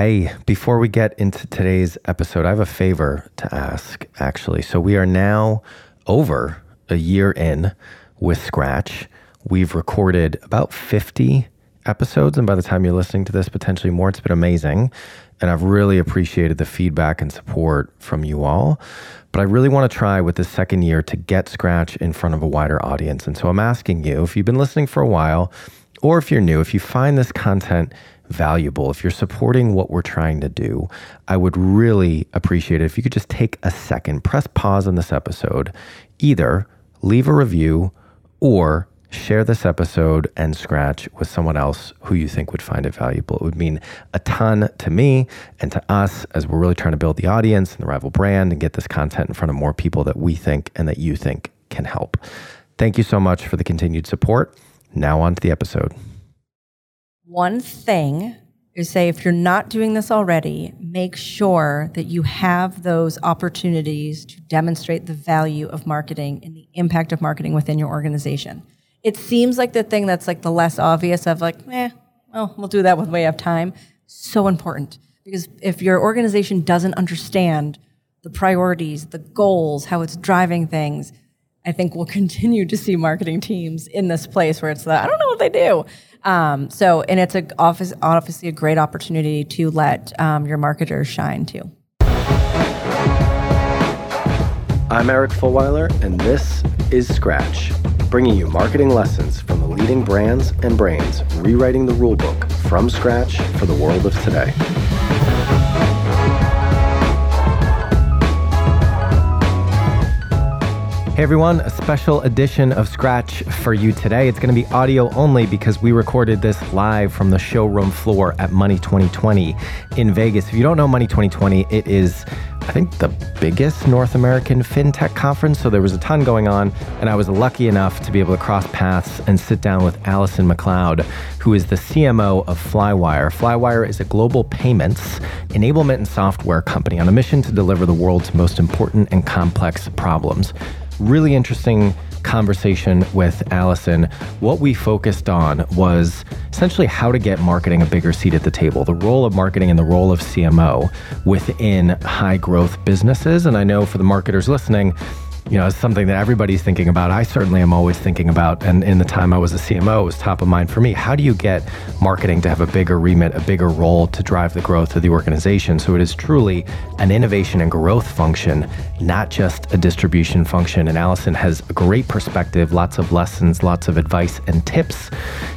Hey, before we get into today's episode, I have a favor to ask, actually. So, we are now over a year in with Scratch. We've recorded about 50 episodes, and by the time you're listening to this, potentially more. It's been amazing. And I've really appreciated the feedback and support from you all. But I really want to try with this second year to get Scratch in front of a wider audience. And so I'm asking you if you've been listening for a while, or if you're new, if you find this content valuable, if you're supporting what we're trying to do, I would really appreciate it if you could just take a second, press pause on this episode, either leave a review or share this episode and scratch with someone else who you think would find it valuable. It would mean a ton to me and to us as we're really trying to build the audience and the rival brand and get this content in front of more people that we think and that you think can help. Thank you so much for the continued support. Now, on to the episode. One thing is say if you're not doing this already, make sure that you have those opportunities to demonstrate the value of marketing and the impact of marketing within your organization. It seems like the thing that's like the less obvious of like, eh, well, we'll do that when we have time. So important because if your organization doesn't understand the priorities, the goals, how it's driving things, I think we'll continue to see marketing teams in this place where it's the, I don't know what they do. Um, so, and it's a office, obviously a great opportunity to let um, your marketers shine too. I'm Eric Fulwiler, and this is Scratch, bringing you marketing lessons from the leading brands and brains rewriting the rulebook from scratch for the world of today. Hey everyone, a special edition of Scratch for you today. It's going to be audio only because we recorded this live from the showroom floor at Money 2020 in Vegas. If you don't know Money 2020, it is, I think, the biggest North American fintech conference. So there was a ton going on, and I was lucky enough to be able to cross paths and sit down with Allison McLeod, who is the CMO of Flywire. Flywire is a global payments, enablement, and software company on a mission to deliver the world's most important and complex problems really interesting conversation with Allison. What we focused on was essentially how to get marketing a bigger seat at the table, the role of marketing and the role of CMO within high growth businesses. And I know for the marketers listening, you know, it's something that everybody's thinking about. I certainly am always thinking about. And in the time I was a CMO, it was top of mind for me. How do you get marketing to have a bigger remit, a bigger role to drive the growth of the organization? So it is truly an innovation and growth function, not just a distribution function. And Allison has a great perspective, lots of lessons, lots of advice and tips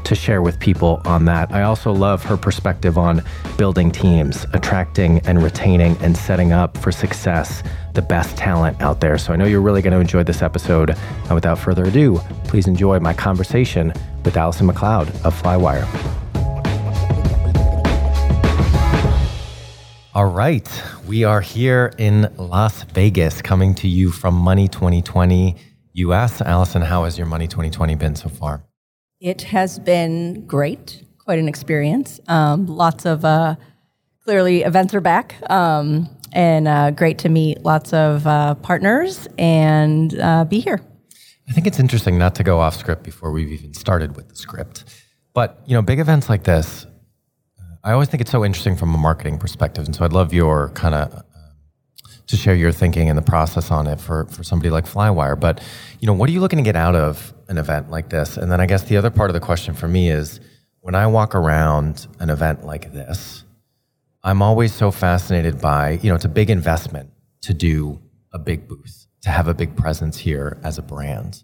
to share with people on that. I also love her perspective on building teams, attracting and retaining and setting up for success the best talent out there. So I know you're really going to enjoy this episode. And without further ado, please enjoy my conversation with Allison McLeod of Flywire. All right, we are here in Las Vegas coming to you from Money 2020 US. Allison, how has your Money 2020 been so far? It has been great, quite an experience. Um, lots of uh, clearly events are back. Um, and uh, great to meet lots of uh, partners and uh, be here. I think it's interesting not to go off script before we've even started with the script, but you know, big events like this, uh, I always think it's so interesting from a marketing perspective, and so I'd love your kind of uh, to share your thinking and the process on it for for somebody like Flywire. But you know, what are you looking to get out of an event like this? And then I guess the other part of the question for me is when I walk around an event like this I'm always so fascinated by, you know, it's a big investment to do a big booth, to have a big presence here as a brand.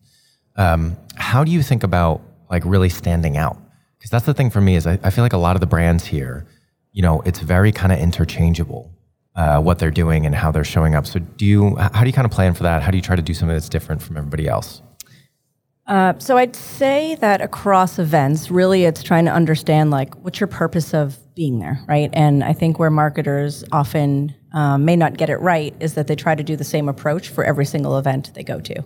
Um, how do you think about like really standing out? Because that's the thing for me is I, I, feel like a lot of the brands here, you know, it's very kind of interchangeable uh, what they're doing and how they're showing up. So do you, how do you kind of plan for that? How do you try to do something that's different from everybody else? Uh, so I'd say that across events, really, it's trying to understand like what's your purpose of being there, right? And I think where marketers often um, may not get it right is that they try to do the same approach for every single event they go to.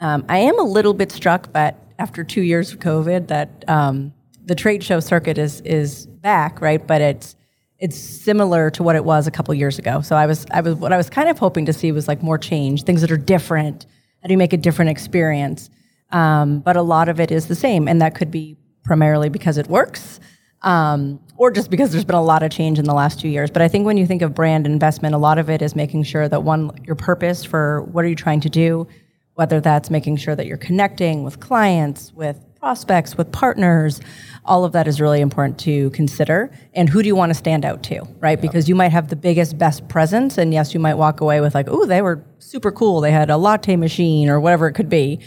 Um, I am a little bit struck, but after two years of COVID, that um, the trade show circuit is is back, right? But it's it's similar to what it was a couple years ago. So I was I was what I was kind of hoping to see was like more change, things that are different. How do you make a different experience? Um, but a lot of it is the same, and that could be primarily because it works, um, or just because there's been a lot of change in the last two years. But I think when you think of brand investment, a lot of it is making sure that one, your purpose for what are you trying to do, whether that's making sure that you're connecting with clients, with prospects, with partners, all of that is really important to consider. And who do you want to stand out to, right? Because you might have the biggest, best presence, and yes, you might walk away with like, oh, they were super cool. They had a latte machine or whatever it could be.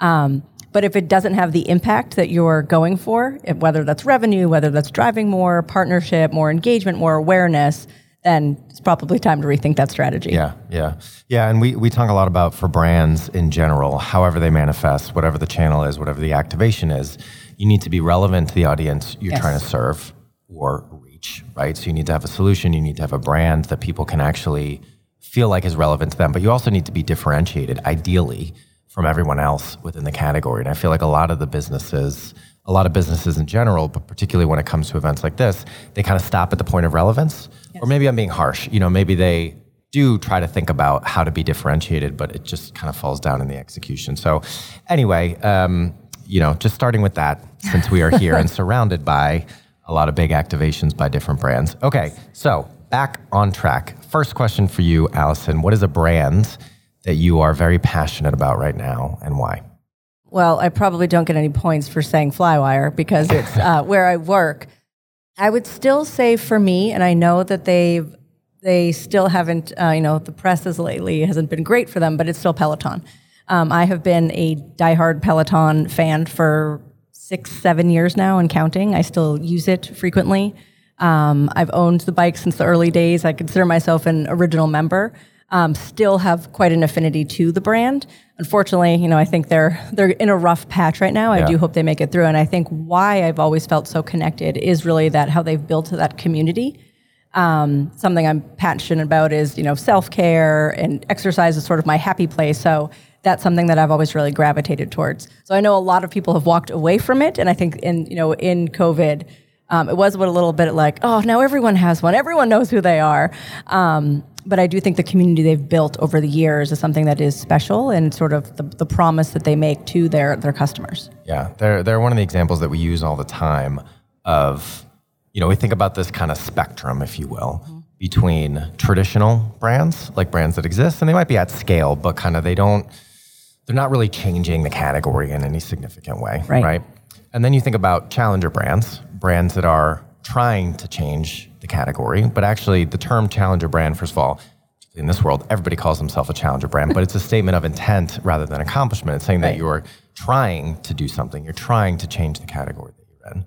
Um, but if it doesn't have the impact that you're going for, whether that's revenue, whether that's driving more partnership, more engagement, more awareness, then it's probably time to rethink that strategy. Yeah, yeah. Yeah, and we, we talk a lot about for brands in general, however they manifest, whatever the channel is, whatever the activation is, you need to be relevant to the audience you're Yes. trying to serve or reach, right? So you need to have a solution, you need to have a brand that people can actually feel like is relevant to them, but you also need to be differentiated, ideally, from everyone else within the category. And I feel like a lot of the businesses, a lot of businesses in general, but particularly when it comes to events like this, they kind of stop at the point of relevance. Or maybe I'm being harsh. You know, maybe they do try to think about how to be differentiated, but it just kind of falls down in the execution. So, anyway, um, you know, just starting with that, since we are here and surrounded by a lot of big activations by different brands. Okay, so back on track. First question for you, Allison. What is a brand that you are very passionate about right now and why? Well, I probably don't get any points for saying Flywire because it's uh, where I work. I would still say for me, and I know that they've they still haven't, uh, you know, the press as lately hasn't been great for them, but it's still Peloton. Um, I have been a diehard Peloton fan for six, seven years now and counting. I still use it frequently. Um, I've owned the bike since the early days. I consider myself an original member. Um, still have quite an affinity to the brand. Unfortunately, you know, I think they're they're in a rough patch right now. I do hope they make it through. And I think why I've always felt so connected is really that how they've built that community. Um, something I'm passionate about is you know self care and exercise is sort of my happy place. So that's something that I've always really gravitated towards. So I know a lot of people have walked away from it, and I think in you know in COVID, um, it was what a little bit like oh now everyone has one, everyone knows who they are. Um, but I do think the community they've built over the years is something that is special and sort of the, the promise that they make to their their customers. Yeah, they're they're one of the examples that we use all the time of, you know, we think about this kind of spectrum, if you will, mm-hmm. between traditional brands, like brands that exist, and they might be at scale, but kind of they don't, they're not really changing the category in any significant way, Right. right? And then you think about challenger brands, brands that are trying to change the category, but actually the term challenger brand, first of all, in this world, everybody calls themselves a challenger brand, but it's a statement of intent rather than accomplishment. It's saying that you're trying to do something, you're trying to change the category that you're in.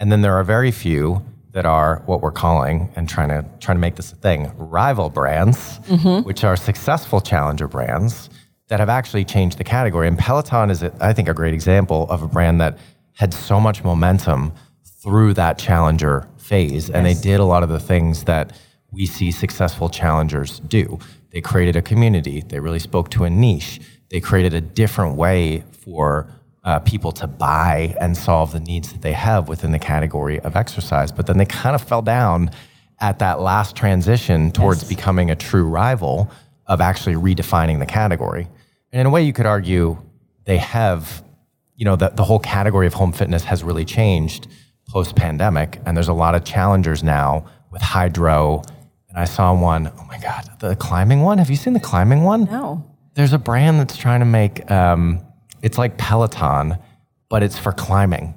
And then there are very few that are what we're calling and trying to trying to make this a thing, rival brands, mm-hmm. which are successful challenger brands that have actually changed the category. And Peloton is, I think, a great example of a brand that had so much momentum through that challenger phase, and they did a lot of the things that we see successful challengers do. They created a community. They really spoke to a niche. They created a different way for uh, people to buy and solve the needs that they have within the category of exercise. But then they kind of fell down at that last transition towards becoming a true rival of actually redefining the category. And in a way, you could argue they have, you know, the, the whole category of home fitness has really changed post pandemic. And there's a lot of challengers now with Hydrow. And I saw one, oh my God, the climbing one. Have you seen the climbing one? No. There's a brand that's trying to make, um, it's like Peloton, but it's for climbing.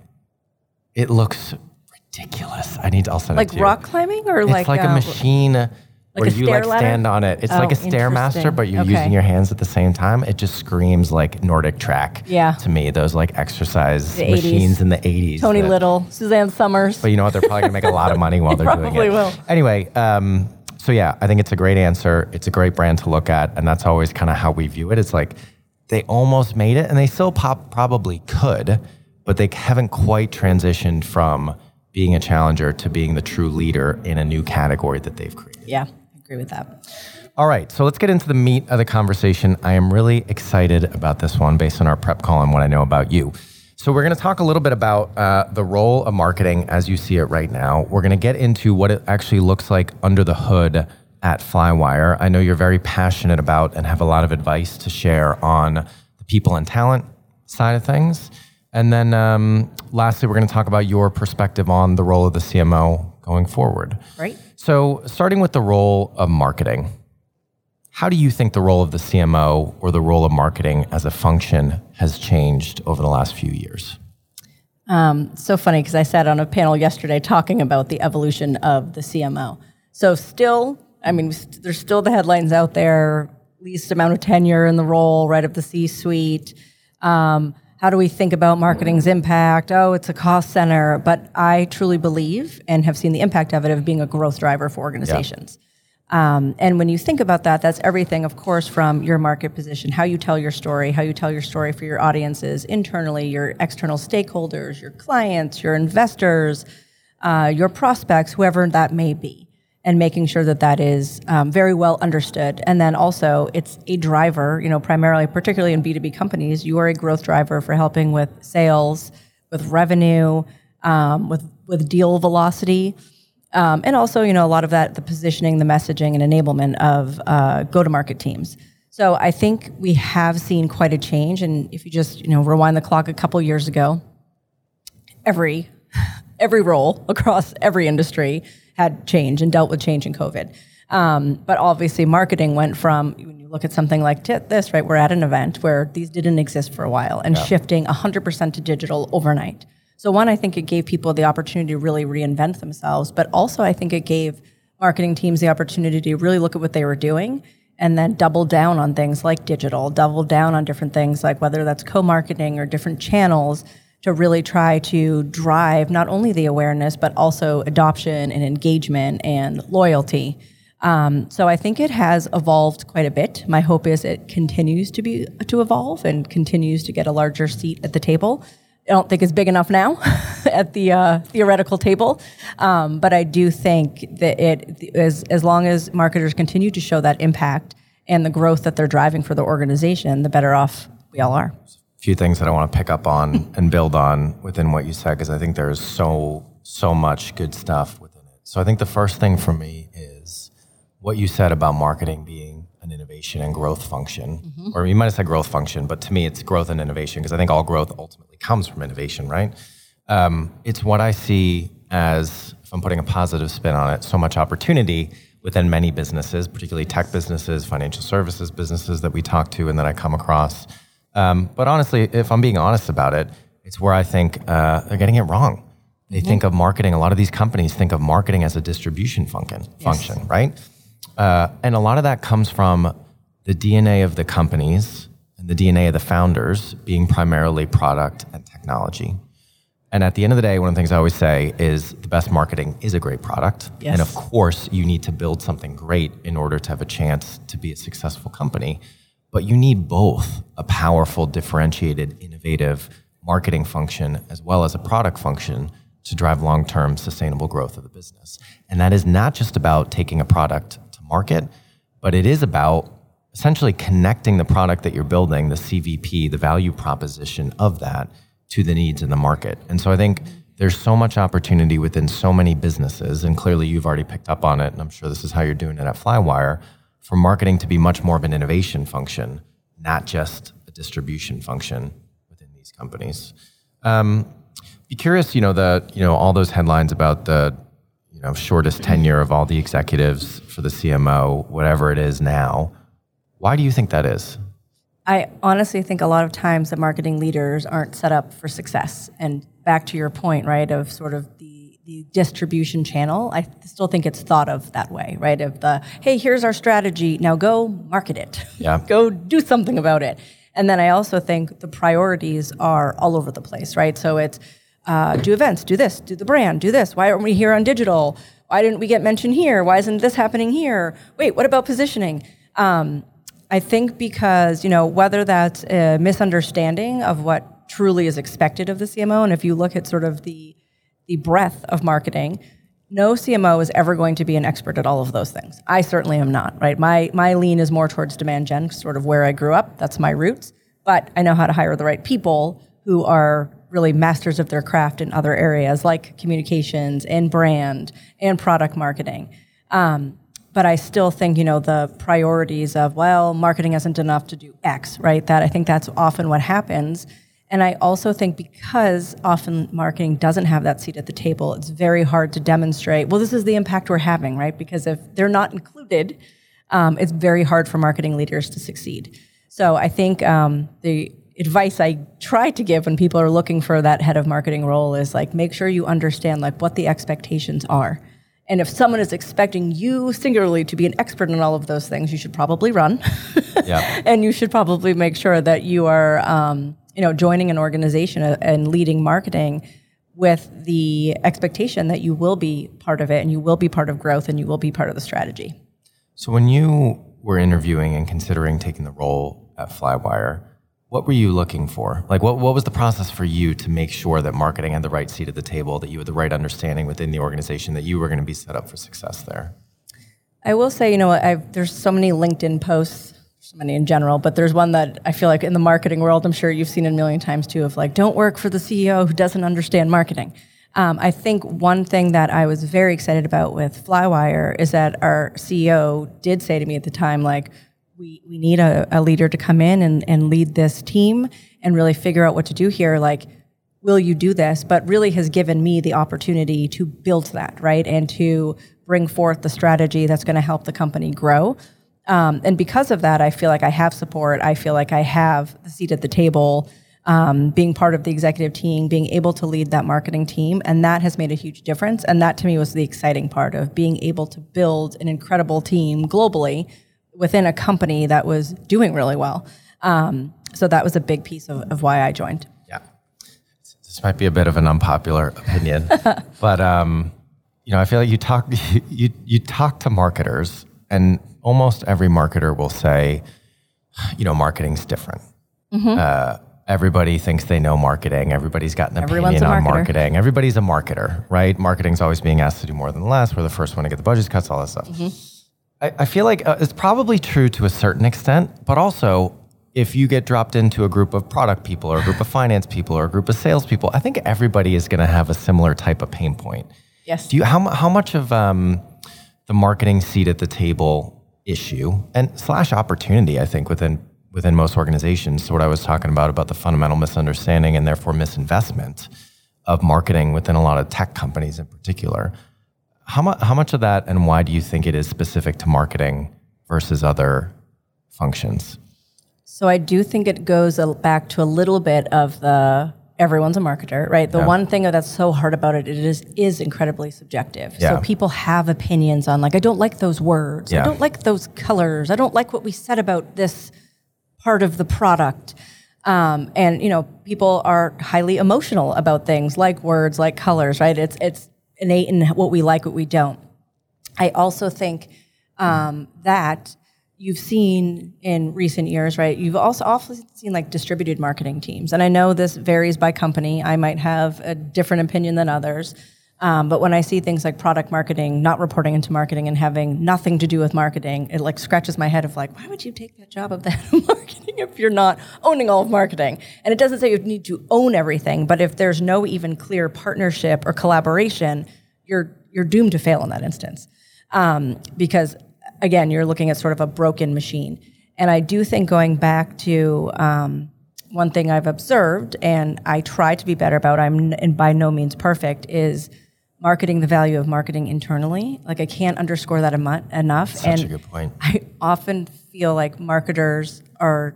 It looks ridiculous. I need to, I'll send it Like to you. rock climbing or It's like, like, a uh, machine where a you like ladder? stand on it. It's Oh, like a stairmaster, but you're Okay. using your hands at the same time. It just screams like Nordic track. Yeah. To me, those like exercise The 80s. machines in the 80s. Tony that- Little, Suzanne Somers. But you know what? They're probably gonna make a lot of money while they're doing probably it. will. Anyway, um, so yeah, I think it's a great answer. It's a great brand to look at, and that's always kind of how we view it. It's like they almost made it, and they still pop probably could, but they haven't quite transitioned from being a challenger to being the true leader in a new category that they've created. yeah, agree with that. All right, so let's get into the meat of the conversation. I am really excited about this one based on our prep call and what I know about you. So, we're going to talk a little bit about uh, the role of marketing as you see it right now. We're going to get into what it actually looks like under the hood at Flywire. I know you're very passionate about and have a lot of advice to share on the people and talent side of things. And then, um, lastly, we're going to talk about your perspective on the role of the CMO going forward. Right. So, starting with the role of marketing, how do you think the role of the CMO or the role of marketing as a function has changed over the last few years? Um, so funny because I sat on a panel yesterday talking about the evolution of the CMO. So, still, I mean, there's still the headlines out there least amount of tenure in the role, right of the C suite. Um, how do we think about marketing's impact? Oh, it's a cost center. But I truly believe and have seen the impact of it of being a growth driver for organizations. Yeah. Um, and when you think about that, that's everything, of course, from your market position, how you tell your story, how you tell your story for your audiences internally, your external stakeholders, your clients, your investors, uh, your prospects, whoever that may be and making sure that that is um, very well understood. And then also, it's a driver, you know, primarily, particularly in B2B companies, you are a growth driver for helping with sales, with revenue, um, with, with deal velocity. Um, and also, you know, a lot of that, the positioning, the messaging, and enablement of uh, go to market teams. So I think we have seen quite a change. And if you just, you know, rewind the clock a couple years ago, every every role across every industry had change and dealt with change in COVID. Um, but obviously, marketing went from when you look at something like this, right? We're at an event where these didn't exist for a while, and yeah. shifting 100% to digital overnight. So, one, I think it gave people the opportunity to really reinvent themselves, but also I think it gave marketing teams the opportunity to really look at what they were doing and then double down on things like digital, double down on different things like whether that's co-marketing or different channels to really try to drive not only the awareness, but also adoption and engagement and loyalty. Um, so I think it has evolved quite a bit. My hope is it continues to be to evolve and continues to get a larger seat at the table. I don't think it's big enough now at the uh, theoretical table, um, but I do think that it as as long as marketers continue to show that impact and the growth that they're driving for the organization, the better off we all are few things that I want to pick up on and build on within what you said because I think there's so so much good stuff within it. So I think the first thing for me is what you said about marketing being an innovation and growth function, mm-hmm. or you might have said growth function, but to me it's growth and innovation because I think all growth ultimately comes from innovation, right? Um, it's what I see as, if I'm putting a positive spin on it, so much opportunity within many businesses, particularly tech businesses, financial services businesses that we talk to and that I come across um, but honestly, if I'm being honest about it, it's where I think uh, they're getting it wrong. They mm-hmm. think of marketing. A lot of these companies think of marketing as a distribution function, yes. function, right? Uh, and a lot of that comes from the DNA of the companies and the DNA of the founders being primarily product and technology. And at the end of the day, one of the things I always say is the best marketing is a great product. Yes. And of course, you need to build something great in order to have a chance to be a successful company. But you need both a powerful, differentiated, innovative marketing function as well as a product function to drive long term sustainable growth of the business. And that is not just about taking a product to market, but it is about essentially connecting the product that you're building, the CVP, the value proposition of that, to the needs in the market. And so I think there's so much opportunity within so many businesses, and clearly you've already picked up on it, and I'm sure this is how you're doing it at Flywire for marketing to be much more of an innovation function, not just a distribution function within these companies. Um, be curious, you know, the you know all those headlines about the you know shortest tenure of all the executives for the CMO, whatever it is now. Why do you think that is? I honestly think a lot of times the marketing leaders aren't set up for success. And back to your point, right, of sort of the the distribution channel, I still think it's thought of that way, right? Of the, hey, here's our strategy, now go market it. Yeah. go do something about it. And then I also think the priorities are all over the place, right? So it's uh, do events, do this, do the brand, do this. Why aren't we here on digital? Why didn't we get mentioned here? Why isn't this happening here? Wait, what about positioning? Um, I think because, you know, whether that's a misunderstanding of what truly is expected of the CMO, and if you look at sort of the the breadth of marketing, no CMO is ever going to be an expert at all of those things. I certainly am not, right? My, my lean is more towards demand gen, sort of where I grew up. That's my roots. But I know how to hire the right people who are really masters of their craft in other areas like communications and brand and product marketing. Um, but I still think, you know, the priorities of, well, marketing isn't enough to do X, right? That I think that's often what happens And I also think because often marketing doesn't have that seat at the table, it's very hard to demonstrate, well, this is the impact we're having, right? Because if they're not included, um, it's very hard for marketing leaders to succeed. So I think um, the advice I try to give when people are looking for that head of marketing role is like make sure you understand like what the expectations are. And if someone is expecting you singularly to be an expert in all of those things, you should probably run. yeah. And you should probably make sure that you are, um, you know, joining an organization uh, and leading marketing with the expectation that you will be part of it and you will be part of growth and you will be part of the strategy. So when you were interviewing and considering taking the role at Flywire, what were you looking for? Like, what, what was the process for you to make sure that marketing had the right seat at the table, that you had the right understanding within the organization, that you were going to be set up for success there? I will say, you know, I've, there's so many LinkedIn posts, many in general, but there's one that I feel like in the marketing world, I'm sure you've seen a million times too, of like, don't work for the CEO who doesn't understand marketing. Um, I think one thing that I was very excited about with Flywire is that our CEO did say to me at the time, like, we, we need a, a leader to come in and, and lead this team and really figure out what to do here. Like, will you do this? But really has given me the opportunity to build that, right? And to bring forth the strategy that's going to help the company grow. Um, and because of that, I feel like I have support. I feel like I have the seat at the table, um, being part of the executive team, being able to lead that marketing team. And that has made a huge difference. And that to me was the exciting part of being able to build an incredible team globally within a company that was doing really well. Um, so that was a big piece of, of, why I joined. Yeah, this might be a bit of an unpopular opinion, but um, you know, I feel like you talk you, you you talk to marketers, and almost every marketer will say, you know, marketing's different. Mm-hmm. Uh, everybody thinks they know marketing. Everybody's got an opinion on marketing. Everybody's a marketer, right? Marketing's always being asked to do more than less. We're the first one to get the budgets cuts, all that stuff. Mm-hmm. I, I feel like uh, it's probably true to a certain extent, but also if you get dropped into a group of product people or a group of finance people or a group of salespeople, I think everybody is going to have a similar type of pain point. Yes. Do you how how much of um, the marketing seat at the table issue and slash opportunity? I think within within most organizations. So what I was talking about about the fundamental misunderstanding and therefore misinvestment of marketing within a lot of tech companies in particular. How, mu- how much of that and why do you think it is specific to marketing versus other functions? So I do think it goes back to a little bit of the everyone's a marketer, right? The yeah. one thing that's so hard about it, it is is incredibly subjective. Yeah. So people have opinions on like I don't like those words. Yeah. I don't like those colors. I don't like what we said about this part of the product. Um, and you know, people are highly emotional about things like words, like colors, right? It's it's innate in what we like, what we don't. I also think um, that you've seen in recent years, right? You've also often seen like distributed marketing teams, and I know this varies by company. I might have a different opinion than others. Um, but when I see things like product marketing not reporting into marketing and having nothing to do with marketing, it like scratches my head of like, why would you take that job of that marketing if you're not owning all of marketing? And it doesn't say you need to own everything, but if there's no even clear partnership or collaboration, you're you're doomed to fail in that instance. Um, because again, you're looking at sort of a broken machine. And I do think going back to um, one thing I've observed, and I try to be better about, I'm and by no means perfect, is marketing the value of marketing internally. Like I can't underscore that enough. Such and a good point. I often feel like marketers are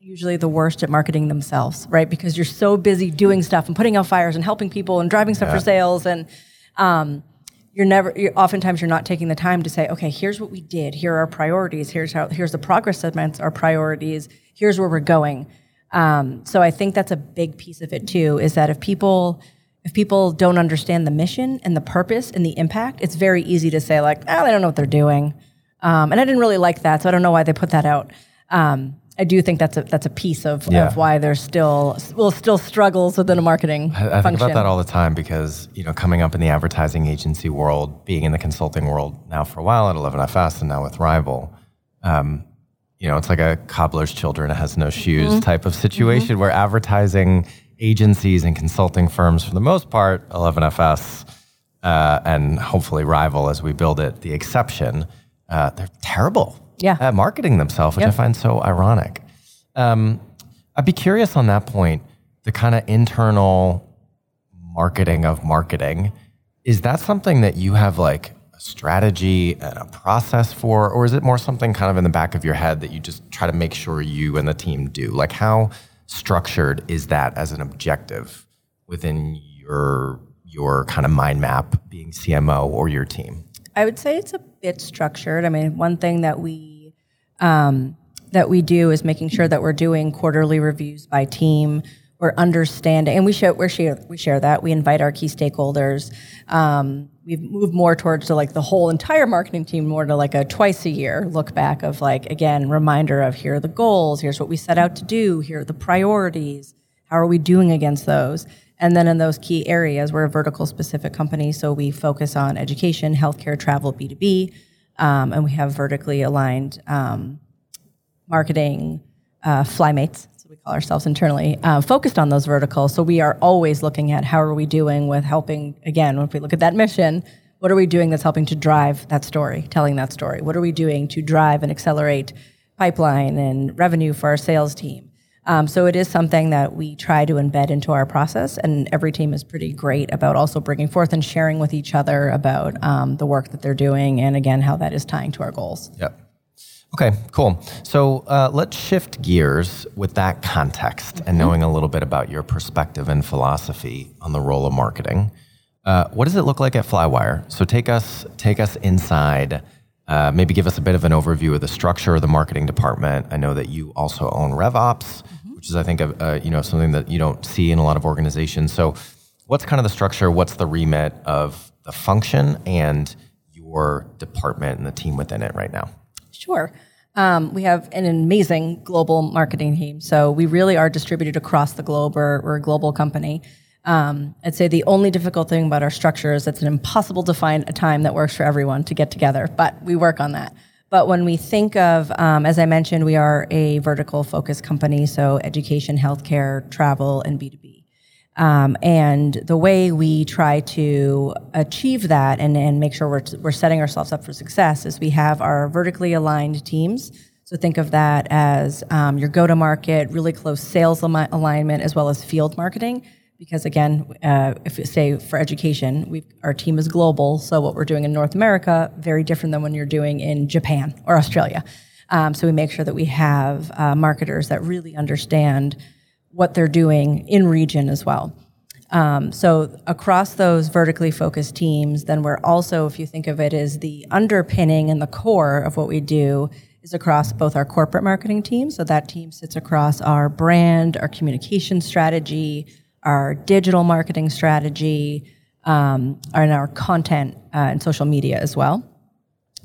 usually the worst at marketing themselves, right? Because you're so busy doing stuff and putting out fires and helping people and driving stuff yeah. for sales and um, you're never you're, oftentimes you're not taking the time to say okay here's what we did here are our priorities here's how here's the progress segments our priorities here's where we're going um, so i think that's a big piece of it too is that if people if people don't understand the mission and the purpose and the impact, it's very easy to say like, oh, they don't know what they're doing. Um, and I didn't really like that, so I don't know why they put that out. Um, I do think that's a that's a piece of, yeah. of why there's still well still struggles within a marketing. I, I think about that all the time because you know coming up in the advertising agency world, being in the consulting world now for a while at 11FS and now with Rival, um, you know it's like a cobbler's children has no shoes mm-hmm. type of situation mm-hmm. where advertising agencies and consulting firms, for the most part, 11FS, uh, and hopefully Rival as we build it, the exception, uh, they're terrible yeah. at marketing themselves, which yep. I find so ironic. Um, I'd be curious on that point. the kind of internal marketing of marketing, is that something that you have like a strategy and a process for, or is it more something kind of in the back of your head that you just try to make sure you and the team do? Like, how structured is that as an objective within your your kind of mind map being CMO or your team? I would say it's a bit structured. I mean, one thing that we um, that we do is making sure that we're doing quarterly reviews by team. We're understanding, and we share, we share, we share that. We invite our key stakeholders. Um, we've moved more towards to like the whole entire marketing team, more to like a twice a year look back of like again reminder of here are the goals, here's what we set out to do, here are the priorities, how are we doing against those, and then in those key areas, we're a vertical specific company, so we focus on education, healthcare, travel, B two B, um, and we have vertically aligned um, marketing uh, flymates so we call ourselves internally, uh, focused on those verticals. So we are always looking at how are we doing with helping, again, if we look at that mission, what are we doing that's helping to drive that story, telling that story? What are we doing to drive and accelerate pipeline and revenue for our sales team? Um, so it is something that we try to embed into our process, and every team is pretty great about also bringing forth and sharing with each other about um, the work that they're doing, and again how that is tying to our goals. Yep. Okay, cool. So uh, let's shift gears with that context mm-hmm. and knowing a little bit about your perspective and philosophy on the role of marketing. Uh, what does it look like at Flywire? So take us take us inside. Uh, maybe give us a bit of an overview of the structure of the marketing department. I know that you also own RevOps, mm-hmm. which is I think a, you know something that you don't see in a lot of organizations. So what's kind of the structure? What's the remit of the function and your department and the team within it right now? Sure. Um, we have an amazing global marketing team. So we really are distributed across the globe. We're, we're a global company. Um, I'd say the only difficult thing about our structure is it's impossible to find a time that works for everyone to get together, but we work on that. But when we think of, um, as I mentioned, we are a vertical focused company, so education, healthcare, travel, and B2B. Um, and the way we try to achieve that and, and make sure we're, we're setting ourselves up for success is we have our vertically aligned teams. So think of that as um, your go to market, really close sales al- alignment, as well as field marketing. Because again, uh, if you say for education, we our team is global. So what we're doing in North America, very different than when you're doing in Japan or Australia. Um, so we make sure that we have uh, marketers that really understand what they're doing in region as well. Um, so across those vertically focused teams, then we're also, if you think of it as the underpinning and the core of what we do, is across both our corporate marketing team. So that team sits across our brand, our communication strategy, our digital marketing strategy, um, and our content uh, and social media as well.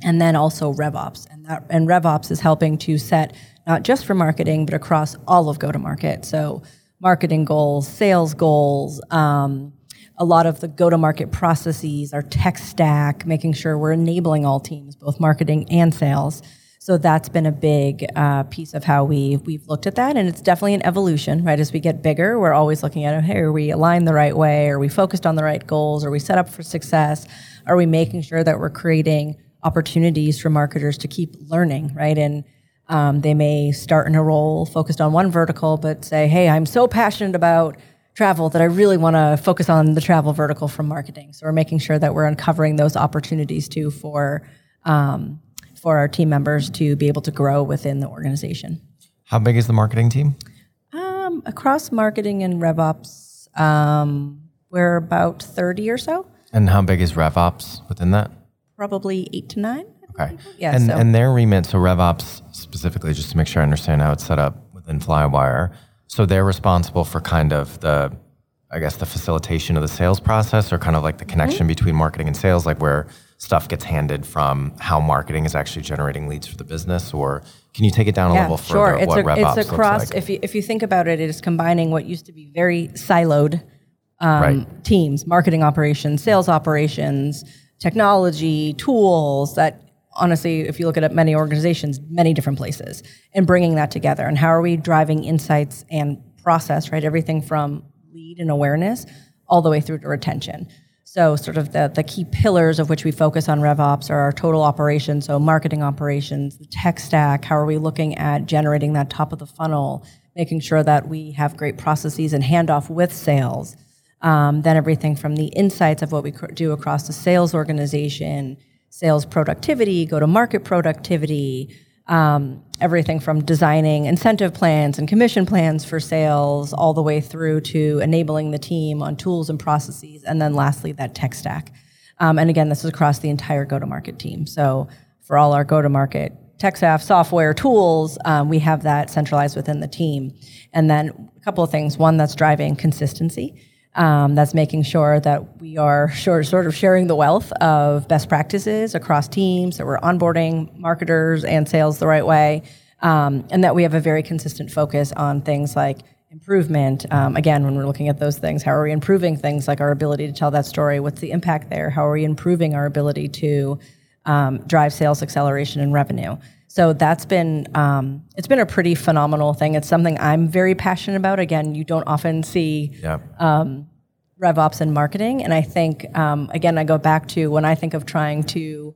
And then also RevOps, and that and RevOps is helping to set not just for marketing, but across all of go to market. So, marketing goals, sales goals, um, a lot of the go to market processes, our tech stack, making sure we're enabling all teams, both marketing and sales. So that's been a big uh, piece of how we we've looked at that, and it's definitely an evolution, right? As we get bigger, we're always looking at, hey, are we aligned the right way? Are we focused on the right goals? Are we set up for success? Are we making sure that we're creating opportunities for marketers to keep learning, right? And um, they may start in a role focused on one vertical, but say, hey, I'm so passionate about travel that I really want to focus on the travel vertical from marketing. So we're making sure that we're uncovering those opportunities too for um, for our team members to be able to grow within the organization. How big is the marketing team? Um, across marketing and RevOps, um, we're about 30 or so. And how big is RevOps within that? Probably eight to nine. Okay. Yeah. And, so. and their remit, so RevOps specifically, just to make sure I understand how it's set up within Flywire. So they're responsible for kind of the, I guess, the facilitation of the sales process or kind of like the connection mm-hmm. between marketing and sales, like where stuff gets handed from how marketing is actually generating leads for the business? Or can you take it down a level further? Sure. It's, a, it's across, like? if, you, if you think about it, it is combining what used to be very siloed um, right. teams, marketing operations, sales operations, technology, tools that honestly, if you look at many organizations, many different places, and bringing that together. And how are we driving insights and process, right? Everything from lead and awareness all the way through to retention. So, sort of the, the key pillars of which we focus on RevOps are our total operations, so marketing operations, the tech stack, how are we looking at generating that top of the funnel, making sure that we have great processes and handoff with sales. Um, then everything from the insights of what we do across the sales organization, sales productivity, go to market productivity, um, everything from designing incentive plans and commission plans for sales, all the way through to enabling the team on tools and processes, and then lastly, that tech stack. Um, and again, this is across the entire go to market team. So for all our go to market tech stack, software, tools, um, we have that centralized within the team. And then a couple of things. One, that's driving consistency. Um, that's making sure that we are sort of sharing the wealth of best practices across teams, that we're onboarding marketers and sales the right way, um, and that we have a very consistent focus on things like improvement. Um, again, when we're looking at those things, how are we improving things like our ability to tell that story? What's the impact there? How are we improving our ability to um, drive sales acceleration and revenue? So that's been um, it's been a pretty phenomenal thing. It's something I'm very passionate about. Again, you don't often see yeah. um, RevOps and marketing, and I think um, again I go back to when I think of trying to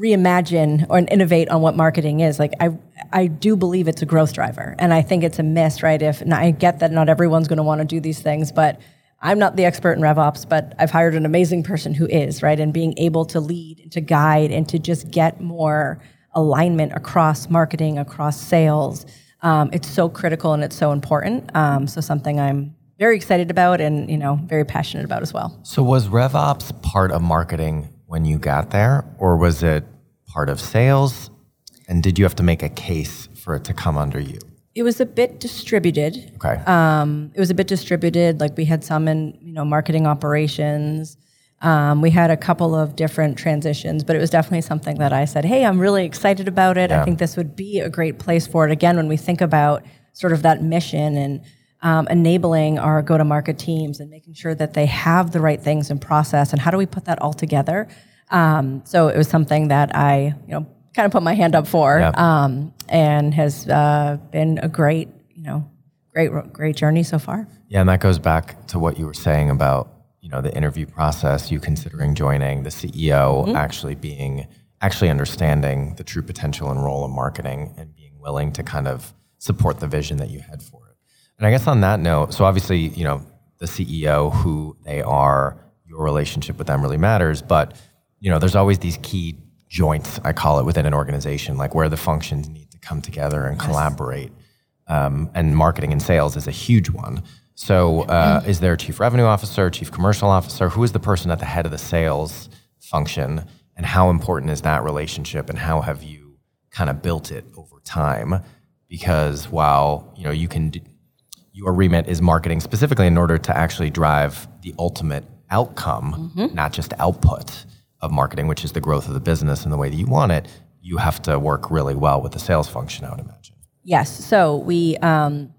reimagine or innovate on what marketing is. Like I I do believe it's a growth driver, and I think it's a miss, right? If I get that not everyone's going to want to do these things, but I'm not the expert in RevOps, but I've hired an amazing person who is, right? And being able to lead and to guide and to just get more alignment across marketing, across sales. Um, it's so critical and it's so important. Um, so something I'm very excited about and you know very passionate about as well. So was RevOps part of marketing when you got there, or was it part of sales? And did you have to make a case for it to come under you? It was a bit distributed. Okay. Um, it was a bit distributed. Like we had some in you know marketing operations. Um, we had a couple of different transitions, but it was definitely something that I said, hey, I'm really excited about it. Yeah. I think this would be a great place for it. Again, when we think about sort of that mission and um, enabling our go to market teams and making sure that they have the right things in process and how do we put that all together. Um, so it was something that I, you know, kind of put my hand up for yeah. um, and has uh, been a great, you know, great, great journey so far. Yeah, and that goes back to what you were saying about you know the interview process, you considering joining, the CEO mm-hmm. actually being actually understanding the true potential and role of marketing and being willing to kind of support the vision that you had for it. And I guess on that note, so obviously, you know, the CEO, who they are, your relationship with them really matters, but you know, there's always these key joints, I call it, within an organization, like where the functions need to come together and yes. collaborate. Um, and marketing and sales is a huge one. So, uh, is there a chief revenue officer, chief commercial officer? Who is the person at the head of the sales function? And how important is that relationship? And how have you kind of built it over time? Because while you know you can, your remit is marketing specifically in order to actually drive the ultimate outcome, mm-hmm. not just output of marketing, which is the growth of the business and the way that you want it. You have to work really well with the sales function, I would imagine. Yes. So we. Um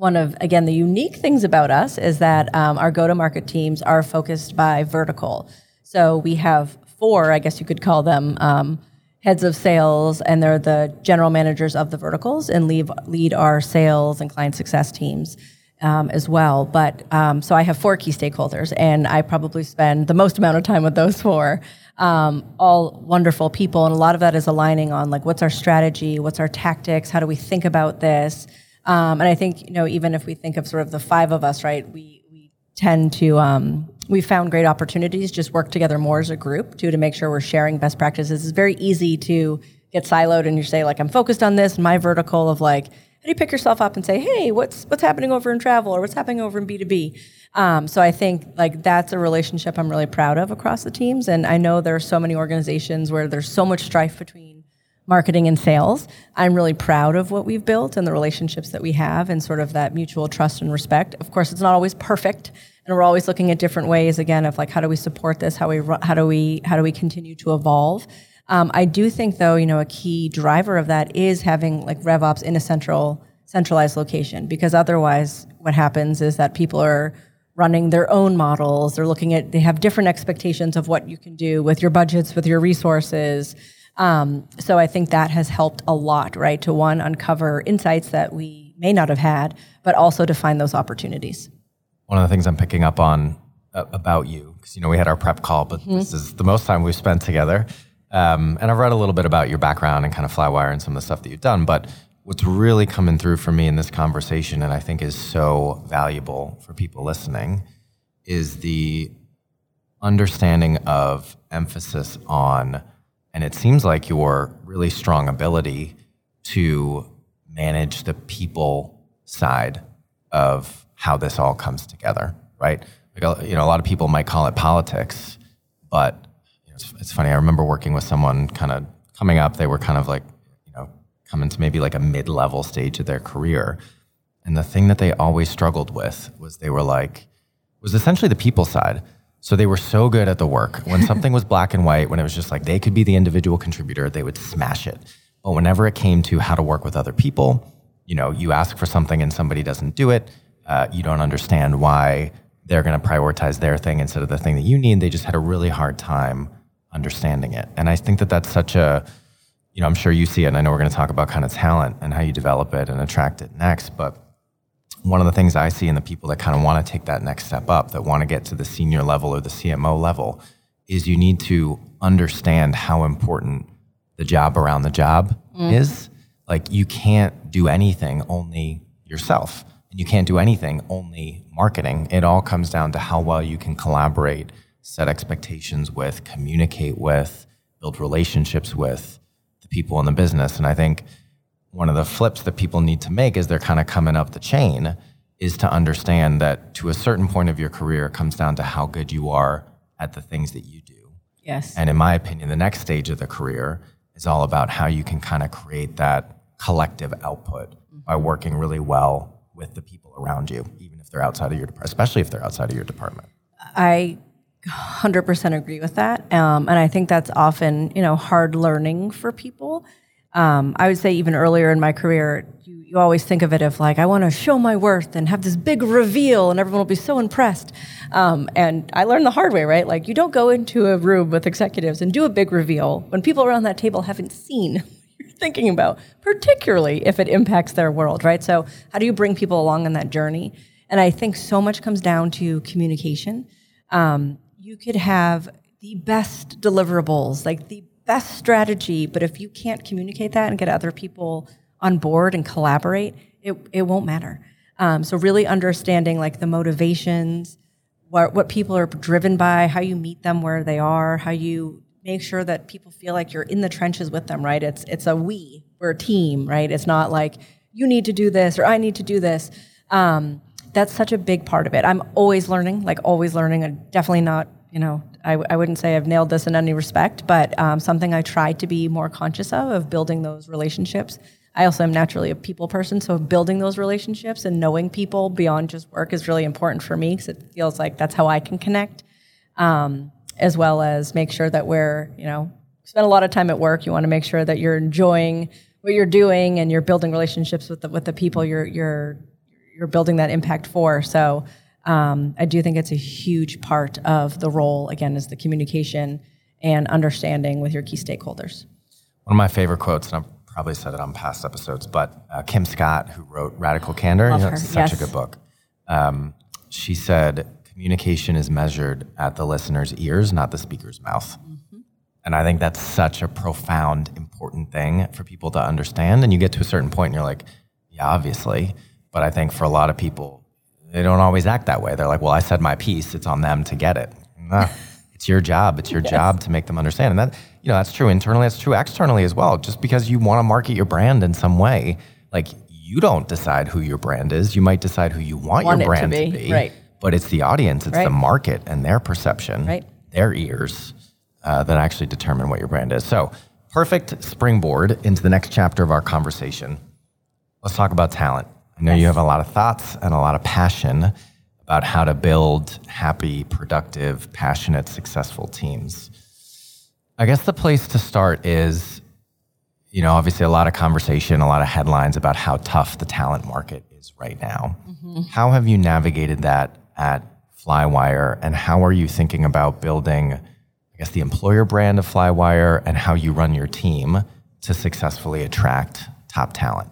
one of again the unique things about us is that um, our go-to-market teams are focused by vertical. So we have four, I guess you could call them, um, heads of sales, and they're the general managers of the verticals and lead lead our sales and client success teams. Um, as well. But um, so I have four key stakeholders, and I probably spend the most amount of time with those four. Um, all wonderful people, and a lot of that is aligning on like what's our strategy, what's our tactics, how do we think about this. Um, and I think, you know, even if we think of sort of the five of us, right, we, we tend to, um, we found great opportunities, just work together more as a group too, to make sure we're sharing best practices. It's very easy to get siloed and you say like, I'm focused on this, my vertical of like, how do you pick yourself up and say, hey, what's, what's happening over in travel or what's happening over in B2B? Um, so I think like that's a relationship I'm really proud of across the teams. And I know there are so many organizations where there's so much strife between marketing and sales. I'm really proud of what we've built and the relationships that we have and sort of that mutual trust and respect. Of course, it's not always perfect and we're always looking at different ways again of like how do we support this? How we how do we how do we continue to evolve? Um, I do think though, you know, a key driver of that is having like RevOps in a central centralized location because otherwise what happens is that people are running their own models. They're looking at, they have different expectations of what you can do with your budgets, with your resources. Um, so I think that has helped a lot, right? To one, uncover insights that we may not have had, but also to find those opportunities. One of the things I'm picking up on uh, about you, because you know we had our prep call, but mm-hmm. this is the most time we've spent together. Um, and I've read a little bit about your background and kind of Flywire and some of the stuff that you've done. But what's really coming through for me in this conversation, and I think is so valuable for people listening, is the understanding of emphasis on, and it seems like your really strong ability to manage the people side of how this all comes together, right? Like, you know, a lot of people might call it politics, but it's, it's funny. I remember working with someone kind of coming up. They were kind of like, you know, coming to maybe like a mid-level stage of their career, and the thing that they always struggled with was they were like, was essentially the people side. So they were so good at the work. When something was black and white, when it was just like they could be the individual contributor, they would smash it. But whenever it came to how to work with other people, you know, you ask for something and somebody doesn't do it, uh, you don't understand why they're going to prioritize their thing instead of the thing that you need. They just had a really hard time understanding it. And I think that that's such a, you know, I'm sure you see it, and I know we're going to talk about kind of talent and how you develop it and attract it next. But one of the things I see in the people that kind of want to take that next step up, that want to get to the senior level or the CMO level, is you need to understand how important the job around the job mm. is. Like, you can't do anything only yourself and you can't do anything only marketing. It all comes down to how well you can collaborate, set expectations with, communicate with, build relationships with the people in the business. And I think one of the flips that people need to make as they're kind of coming up the chain is to understand that to a certain point of your career it comes down to how good you are at the things that you do. Yes. And in my opinion, the next stage of the career is all about how you can kind of create that collective output mm-hmm. by working really well with the people around you, even if they're outside of your department, especially if they're outside of your department. I 100% agree with that. Um, and I think that's often, you know, hard learning for people. Um, I would say even earlier in my career, you, you always think of it of like, I want to show my worth and have this big reveal and everyone will be so impressed. Um, and I learned the hard way, right? Like you don't go into a room with executives and do a big reveal when people around that table haven't seen you're thinking about, particularly if it impacts their world, right? So, how do you bring people along on that journey? And I think so much comes down to communication. Um, you could have the best deliverables, like the best strategy, but if you can't communicate that and get other people on board and collaborate, it, it won't matter. Um, so, really understanding like the motivations, what, what people are driven by, how you meet them where they are, how you make sure that people feel like you're in the trenches with them, right? It's it's a we, we're a team, right? It's not like you need to do this or I need to do this. Um, that's such a big part of it. I'm always learning, like always learning. I'm definitely not, you know, I, I wouldn't say I've nailed this in any respect, but um, something I try to be more conscious of, of building those relationships. I also am naturally a people person, so building those relationships and knowing people beyond just work is really important for me because it feels like that's how I can connect. Um, as well as make sure that we're, you know, spend a lot of time at work. You want to make sure that you're enjoying what you're doing and you're building relationships with the, with the people you're, you're, you're building that impact for. So um, I do think it's a huge part of the role, again, is the communication and understanding with your key stakeholders. One of my favorite quotes, and I've probably said it on past episodes, but uh, Kim Scott, who wrote Radical Candor, Love you know, it's such yes. a good book. Um, she said, communication is measured at the listener's ears, not the speaker's mouth. Mm-hmm. And I think that's such a profound, important thing for people to understand. And you get to a certain point and you're like, yeah, obviously. But I think for a lot of people, they don't always act that way. They're like, well, I said my piece, it's on them to get it. It's your job. It's your yes. job to make them understand. And that, you know, that's true internally, that's true externally as well. Just because you want to market your brand in some way, like you don't decide who your brand is. You might decide who you want, want your brand to be. To be. Right but it's the audience, it's right. the market and their perception, right. their ears uh, that actually determine what your brand is. So, perfect springboard into the next chapter of our conversation. Let's talk about talent. I know yes. you have a lot of thoughts and a lot of passion about how to build happy, productive, passionate, successful teams. I guess the place to start is, you know, obviously a lot of conversation, a lot of headlines about how tough the talent market is right now. Mm-hmm. How have you navigated that at Flywire, and how are you thinking about building, I guess, the employer brand of Flywire and how you run your team to successfully attract top talent?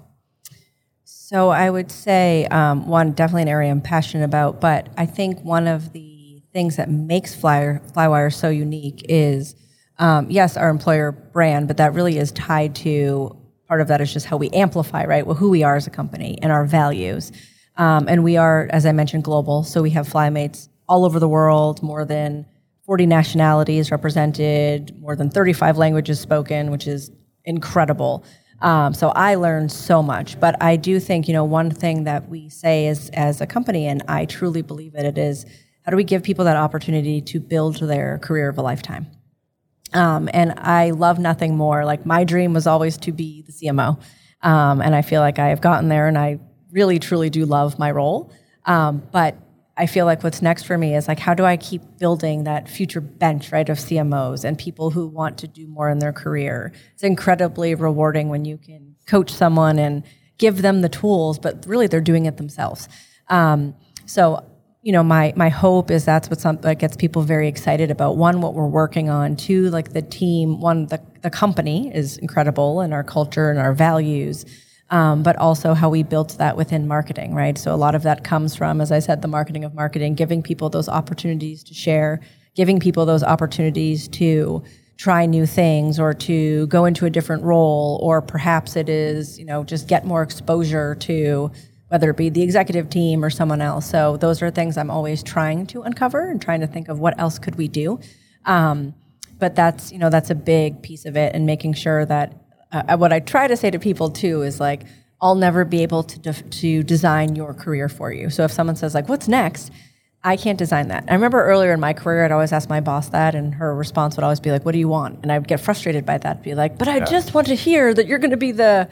So I would say um, one definitely an area I'm passionate about, but I think one of the things that makes Flywire, Flywire so unique is um, yes, our employer brand, but that really is tied to part of that is just how we amplify, right? Well, who we are as a company and our values. Um, and we are, as I mentioned, global. So we have flymates all over the world, more than 40 nationalities represented, more than 35 languages spoken, which is incredible. Um, so I learned so much. But I do think, you know, one thing that we say is as a company, and I truly believe it, it is how do we give people that opportunity to build their career of a lifetime? Um, and I love nothing more. Like my dream was always to be the CMO. Um, and I feel like I have gotten there and I really, truly do love my role. Um, but I feel like what's next for me is like, how do I keep building that future bench, right, of CMOs and people who want to do more in their career? It's incredibly rewarding when you can coach someone and give them the tools, but really they're doing it themselves. Um, so, you know, my my hope is that's what some, that gets people very excited about. One, what we're working on. Two, like the team. One, the the company is incredible, and our culture and our values um, but also how we built that within marketing, right? So a lot of that comes from, as I said, the marketing of marketing, giving people those opportunities to share, giving people those opportunities to try new things or to go into a different role, or perhaps it is, you know, just get more exposure to whether it be the executive team or someone else. So those are things I'm always trying to uncover and trying to think of what else could we do. Um, but that's you know that's a big piece of it and making sure that uh, what I try to say to people too is like, I'll never be able to de- to design your career for you. So if someone says like, "What's next?" I can't design that. I remember earlier in my career, I'd always ask my boss that, and her response would always be like, "What do you want?" And I'd get frustrated by that, be like, "But I yeah. just want to hear that you're going to be the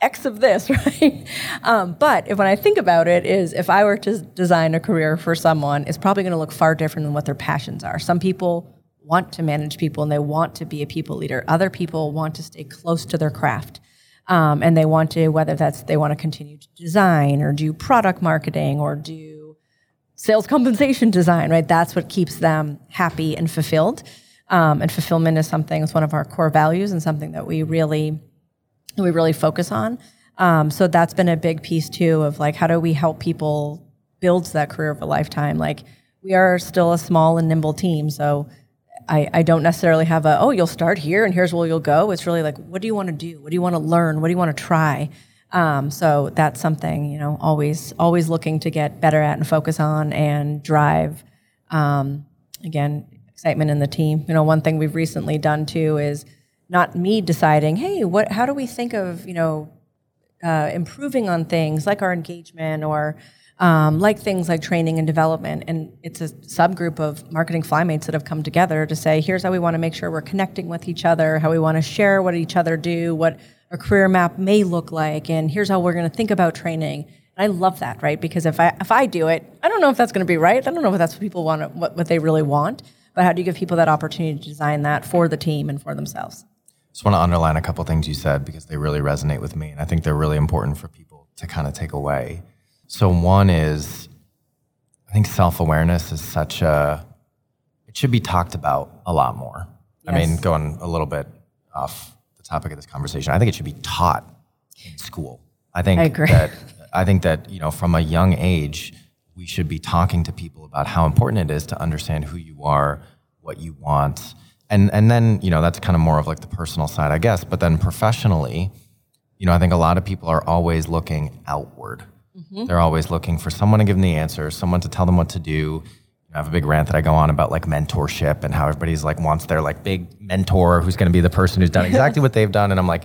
X of this, right?" Um, but if, when I think about it, is if I were to design a career for someone, it's probably going to look far different than what their passions are. Some people want to manage people and they want to be a people leader. Other people want to stay close to their craft. Um, and they want to, whether that's they want to continue to design or do product marketing or do sales compensation design, right? That's what keeps them happy and fulfilled. Um, and fulfillment is something, it's one of our core values and something that we really, we really focus on. Um, so that's been a big piece too of like, how do we help people build that career of a lifetime? Like, we are still a small and nimble team. So I, I don't necessarily have a, oh, you'll start here and here's where you'll go. It's really like, what do you want to do? What do you want to learn? What do you want to try? Um, so that's something, you know, always, always looking to get better at and focus on and drive. Um, again, excitement in the team. You know, one thing we've recently done too is not me deciding, hey, what, how do we think of, you know, uh, improving on things like our engagement or um, like things like training and development. And it's a subgroup of marketing flymates that have come together to say, here's how we want to make sure we're connecting with each other, how we want to share what each other do, what a career map may look like, and here's how we're going to think about training. And I love that, right? Because if I if I do it, I don't know if that's going to be right. I don't know if that's what people want, what, what they really want. But how do you give people that opportunity to design that for the team and for themselves? Just want to underline a couple things you said because they really resonate with me, and I think they're really important for people to kind of take away. So one is, I think self awareness is such a, it should be talked about a lot more. Yes. I mean, going a little bit off the topic of this conversation, I think it should be taught in school. I think I agree. that I think that you know from a young age we should be talking to people about how important it is to understand who you are, what you want, and and then you know that's kind of more of like the personal side, I guess. But then professionally, you know, I think a lot of people are always looking outward. Mm-hmm. They're always looking for someone to give them the answers, someone to tell them what to do. I have a big rant that I go on about like mentorship and how everybody's like wants their like big mentor who's going to be the person who's done exactly what they've done. And I'm like,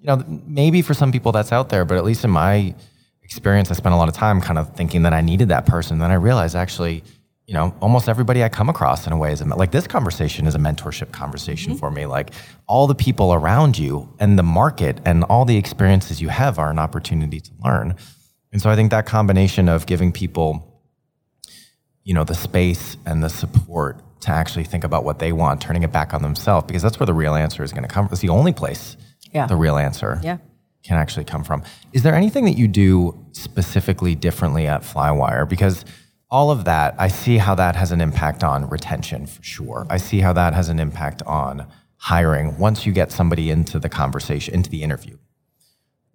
you know, maybe for some people that's out there, but at least in my experience, I spent a lot of time kind of thinking that I needed that person. Then I realized actually, you know, almost everybody I come across in a way is a, like this conversation is a mentorship conversation mm-hmm. for me. Like all the people around you and the market and all the experiences you have are an opportunity to learn. And so I think that combination of giving people, you know, the space and the support to actually think about what they want, turning it back on themselves, because that's where the real answer is going to come. It's the only place yeah. the real answer yeah. can actually come from. Is there anything that you do specifically differently at Flywire? Because all of that, I see how that has an impact on retention for sure. I see how that has an impact on hiring once you get somebody into the conversation, into the interview.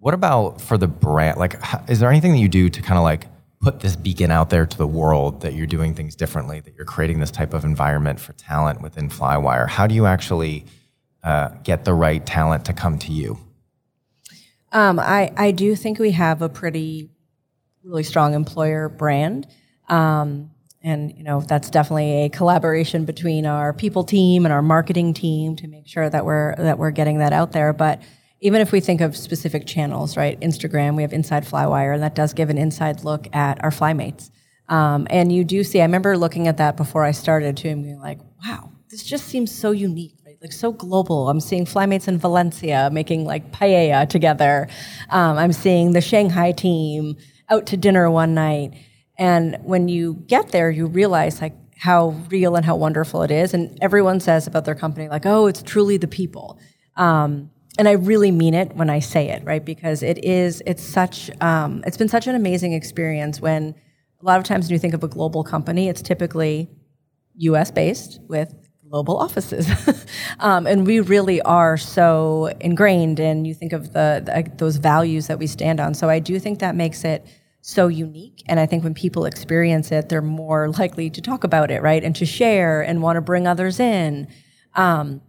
What about for the brand? Like, is there anything that you do to kind of like put this beacon out there to the world that you're doing things differently, that you're creating this type of environment for talent within Flywire? How do you actually uh, get the right talent to come to you? Um, I, I do think we have a pretty really strong employer brand. Um, and you know that's definitely a collaboration between our people team and our marketing team to make sure that we're that we're getting that out there. But even if we think of specific channels, right? Instagram, we have Inside Flywire, and that does give an inside look at our flymates. Um, and you do see, I remember looking at that before I started too, and being like, wow, this just seems so unique, right? Like so global. I'm seeing flymates in Valencia making like paella together. Um, I'm seeing the Shanghai team out to dinner one night. And when you get there, you realize like how real and how wonderful it is. And everyone says about their company, like, oh, it's truly the people. Um, and I really mean it when I say it, right? Because it is, it's such, um, it's been such an amazing experience when a lot of times when you think of a global company, it's typically US based with global offices. um, and we really are so ingrained and you think of the, the, those values that we stand on. So I do think that makes it so unique. And I think when people experience it, they're more likely to talk about it, right? And to share and want to bring others in. Um,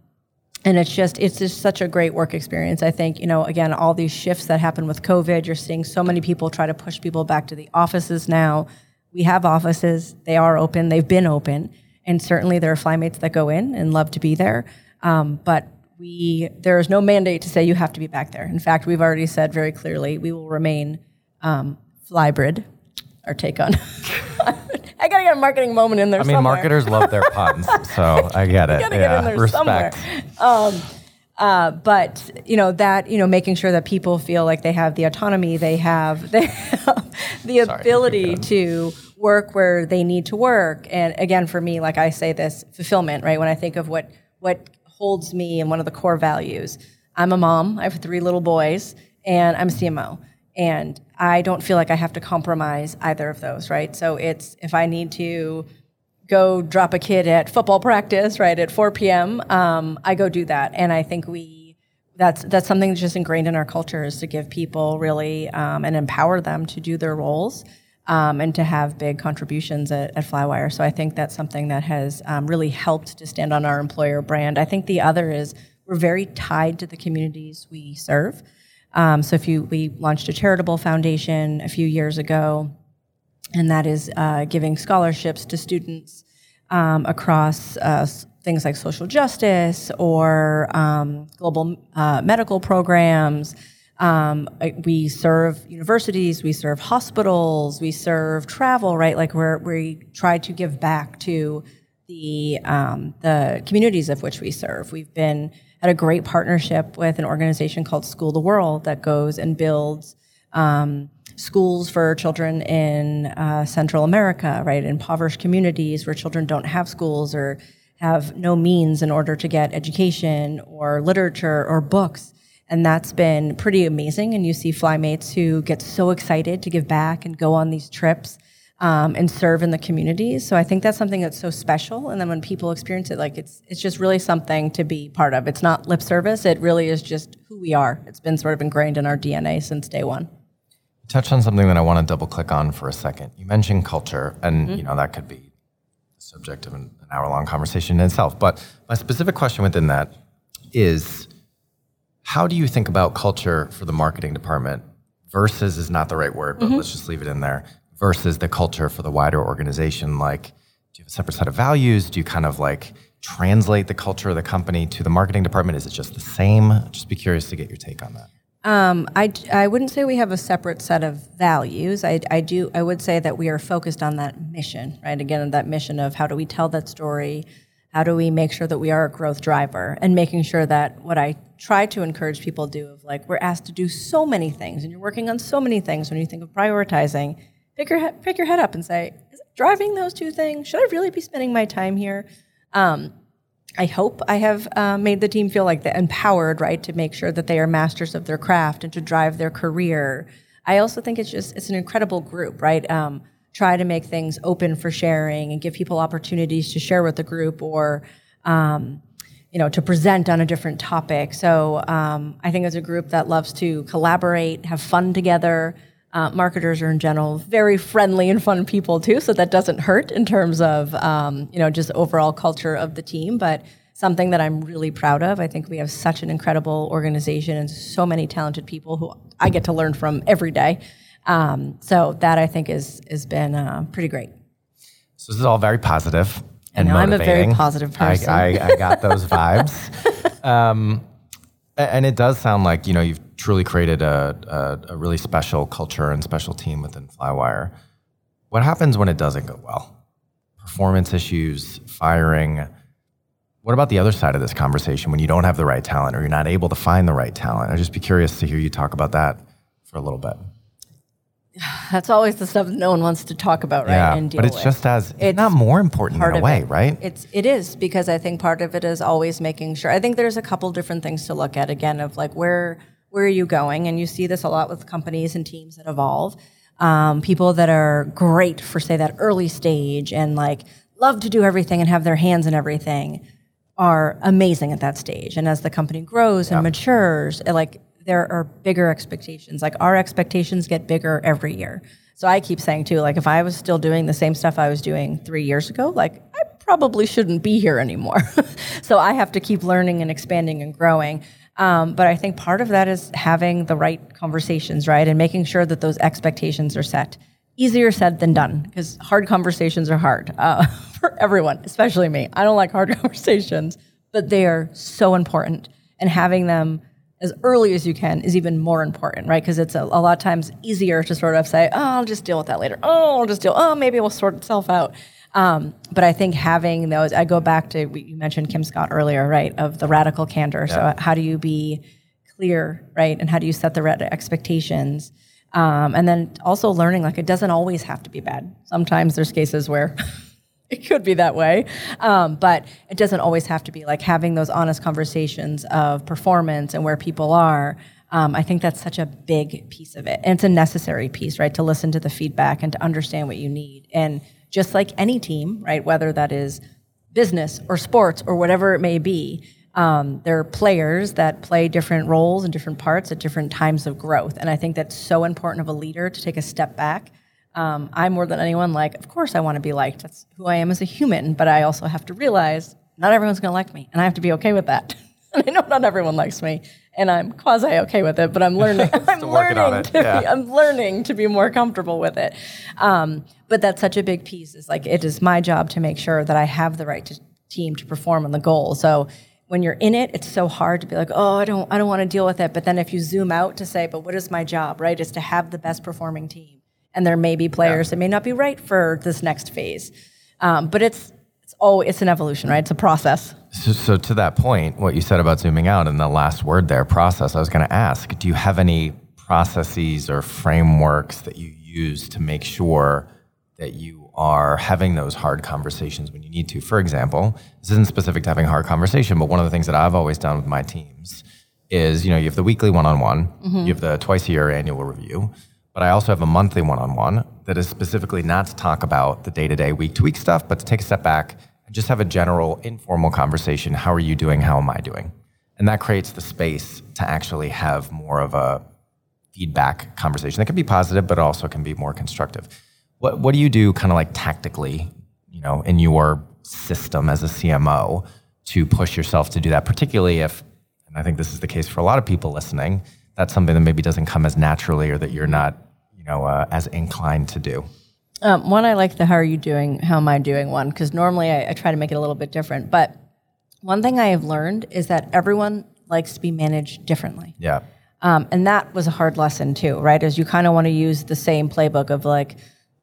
and it's just it's just such a great work experience. I think you know again all these shifts that happen with covid you're seeing so many people try to push people back to the offices now. We have offices. They are open. They've been open. And certainly there are flymates that go in and love to be there. Um, but we there is no mandate to say you have to be back there. In fact we've already said very clearly we will remain um, flybrid our take on I gotta get a marketing moment in there. I mean, somewhere. marketers love their puns, so I get it. gotta yeah, get in there respect. somewhere. Um, uh, but you know that you know making sure that people feel like they have the autonomy, they have, they have the Sorry, ability to work where they need to work. And again, for me, like I say, this fulfillment, right? When I think of what what holds me and one of the core values, I'm a mom. I have three little boys, and I'm a CMO. And I don't feel like I have to compromise either of those, right? So it's if I need to go drop a kid at football practice, right, at 4 p.m., um, I go do that. And I think we, that's, that's something that's just ingrained in our culture is to give people really um, and empower them to do their roles. Um, and to have big contributions at, at, Flywire. So I think that's something that has um, really helped to stand on our employer brand. I think the other is we're very tied to the communities we serve. Um, so if you, we launched a charitable foundation a few years ago, and that is uh, giving scholarships to students um, across uh, things like social justice or um, global uh, medical programs. Um, we serve universities, we serve hospitals, we serve travel, right? Like we we try to give back to the um, the communities of which we serve. We've been had a great partnership with an organization called School the World that goes and builds um, schools for children in uh, Central America, right, impoverished communities where children don't have schools or have no means in order to get education or literature or books. And that's been pretty amazing. And you see flymates who get so excited to give back and go on these trips um, and serve in the community. So I think that's something that's so special. And then when people experience it, like it's it's just really something to be part of. It's not lip service. It really is just who we are. It's been sort of ingrained in our DNA since day one. Touch on something that I want to double click on for a second. You mentioned culture, and mm-hmm. you know that could be the subject of an, an hour long conversation in itself. But my specific question within that is, how do you think about culture for the marketing department? Versus is not the right word, but mm-hmm. let's just leave it in there versus the culture for the wider organization? Like, do you have a separate set of values? Do you kind of like translate the culture of the company to the marketing department? Is it just the same? Just be curious to get your take on that. Um, I, I wouldn't say we have a separate set of values. I, I do I would say that we are focused on that mission, right? Again, that mission of how do we tell that story, how do we make sure that we are a growth driver, and making sure that what I try to encourage people to do of like we're asked to do so many things, and you're working on so many things. When you think of prioritizing, pick your head, pick your head up and say, is it driving those two things? Should I really be spending my time here? Um, I hope I have uh, made the team feel like they're empowered, right, to make sure that they are masters of their craft and to drive their career. I also think it's just it's an incredible group, right? Um, try to make things open for sharing and give people opportunities to share with the group or um, you know to present on a different topic. So um, I think as a group that loves to collaborate, have fun together. Uh, marketers are in general very friendly and fun people too, so that doesn't hurt in terms of um, you know just overall culture of the team. But something that I'm really proud of. I think we have such an incredible organization and so many talented people who I get to learn from every day. Um, so that I think is has been uh, pretty great. So this is all very positive and I'm a very positive person. I, I, I got those vibes. Um, and it does sound like you know you've truly created a, a, a really special culture and special team within Flywire. What happens when it doesn't go well? Performance issues, firing. What about the other side of this conversation when you don't have the right talent or you're not able to find the right talent? I'd just be curious to hear you talk about that for a little bit. That's always the stuff that no one wants to talk about, right? Yeah, and deal but it's with. just as it's, It's not more important in a way, it. right? It's it is because I think part of it is always making sure. I think there's a couple different things to look at again of like where where are you going, and you see this a lot with companies and teams that evolve. Um, people that are great for say that early stage and like love to do everything and have their hands in everything are amazing at that stage. And as the company grows and matures, it, like there are bigger expectations. Like our expectations get bigger every year. So I keep saying too, like if I was still doing the same stuff I was doing three years ago, like I probably shouldn't be here anymore. so I have to keep learning and expanding and growing. Um, but I think part of that is having the right conversations, right, and making sure that those expectations are set. Easier said than done because hard conversations are hard uh, for everyone, especially me. I don't like hard conversations, but they are so important, and having them as early as you can is even more important, right? Because it's a, a lot of times easier to sort of say, "Oh, I'll just deal with that later." Oh, I'll just deal. Oh, maybe it will sort itself out. Um, but I think having those, I go back to you mentioned Kim Scott earlier, right? Of the radical candor. So how do you be clear, right? And how do you set the right expectations? Um, and then also learning like it doesn't always have to be bad. Sometimes there's cases where it could be that way, um, but it doesn't always have to be like having those honest conversations of performance and where people are. Um, I think that's such a big piece of it, and it's a necessary piece, right? To listen to the feedback and to understand what you need, and just like any team, right? Whether that is business or sports or whatever it may be, um, there are players that play different roles and different parts at different times of growth. And I think that's so important of a leader to take a step back. Um, I more than anyone like, of course, I want to be liked. That's who I am as a human. But I also have to realize not everyone's going to like me, and I have to be okay with that. I know not everyone likes me, and I'm quasi okay with it. But I'm learning. I'm Still working on learning to yeah. be. I'm learning to be more comfortable with it. Um, but that's such a big piece. Is like it is my job to make sure that I have the right to, team to perform on the goal. So when you're in it, it's so hard to be like, oh, I don't, I don't want to deal with it. But then if you zoom out to say, but what is my job? Right, is to have the best performing team. And there may be players that may not be right for this next phase. Um, but it's it's oh, it's an evolution, right? It's a process. So, so to that point, what you said about zooming out and the last word there, process, I was going to ask, do you have any processes or frameworks that you use to make sure that you are having those hard conversations when you need to? For example, this isn't specific to having a hard conversation, but one of the things that I've always done with my teams is, you know, you have the weekly one-on-one, mm-hmm. you have the twice a year annual review, but I also have a monthly one-on-one that is specifically not to talk about the day-to-day, week-to-week stuff, but to take a step back and just have a general informal conversation. How are you doing? How am I doing? And that creates the space to actually have more of a feedback conversation that can be positive, but also can be more constructive. What what do you do kind of like tactically, you know, in your system as a CMO to push yourself to do that, particularly if, and I think this is the case for a lot of people listening, that's something that maybe doesn't come as naturally or that you're not, you know, uh, as inclined to do. Um, one, I like the how are you doing, how am I doing one, because normally I, I try to make it a little bit different. But one thing I have learned is that everyone likes to be managed differently. Yeah. Um, and that was a hard lesson too, right? As you kind of want to use the same playbook of like,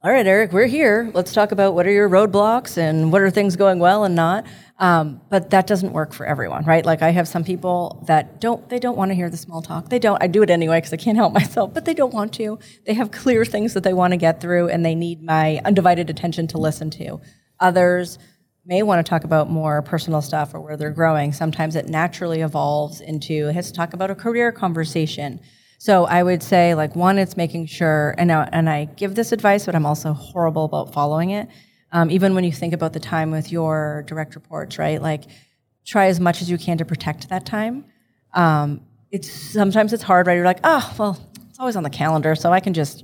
all right, Eric, we're here. Let's talk about what are your roadblocks and what are things going well and not. Um, but that doesn't work for everyone, right? Like I have some people that don't, they don't want to hear the small talk. They don't. I do it anyway because I can't help myself, but they don't want to. They have clear things that they want to get through, and they need my undivided attention to listen to. Others may want to talk about more personal stuff or where they're growing. Sometimes it naturally evolves into let's talk about a career conversation. So I would say like one, it's making sure, and I, and I give this advice, but I'm also horrible about following it. Um, even when you think about the time with your direct reports, right? Like try as much as you can to protect that time. Um, it's sometimes it's hard, right? You're like, oh, well, it's always on the calendar, so I can just,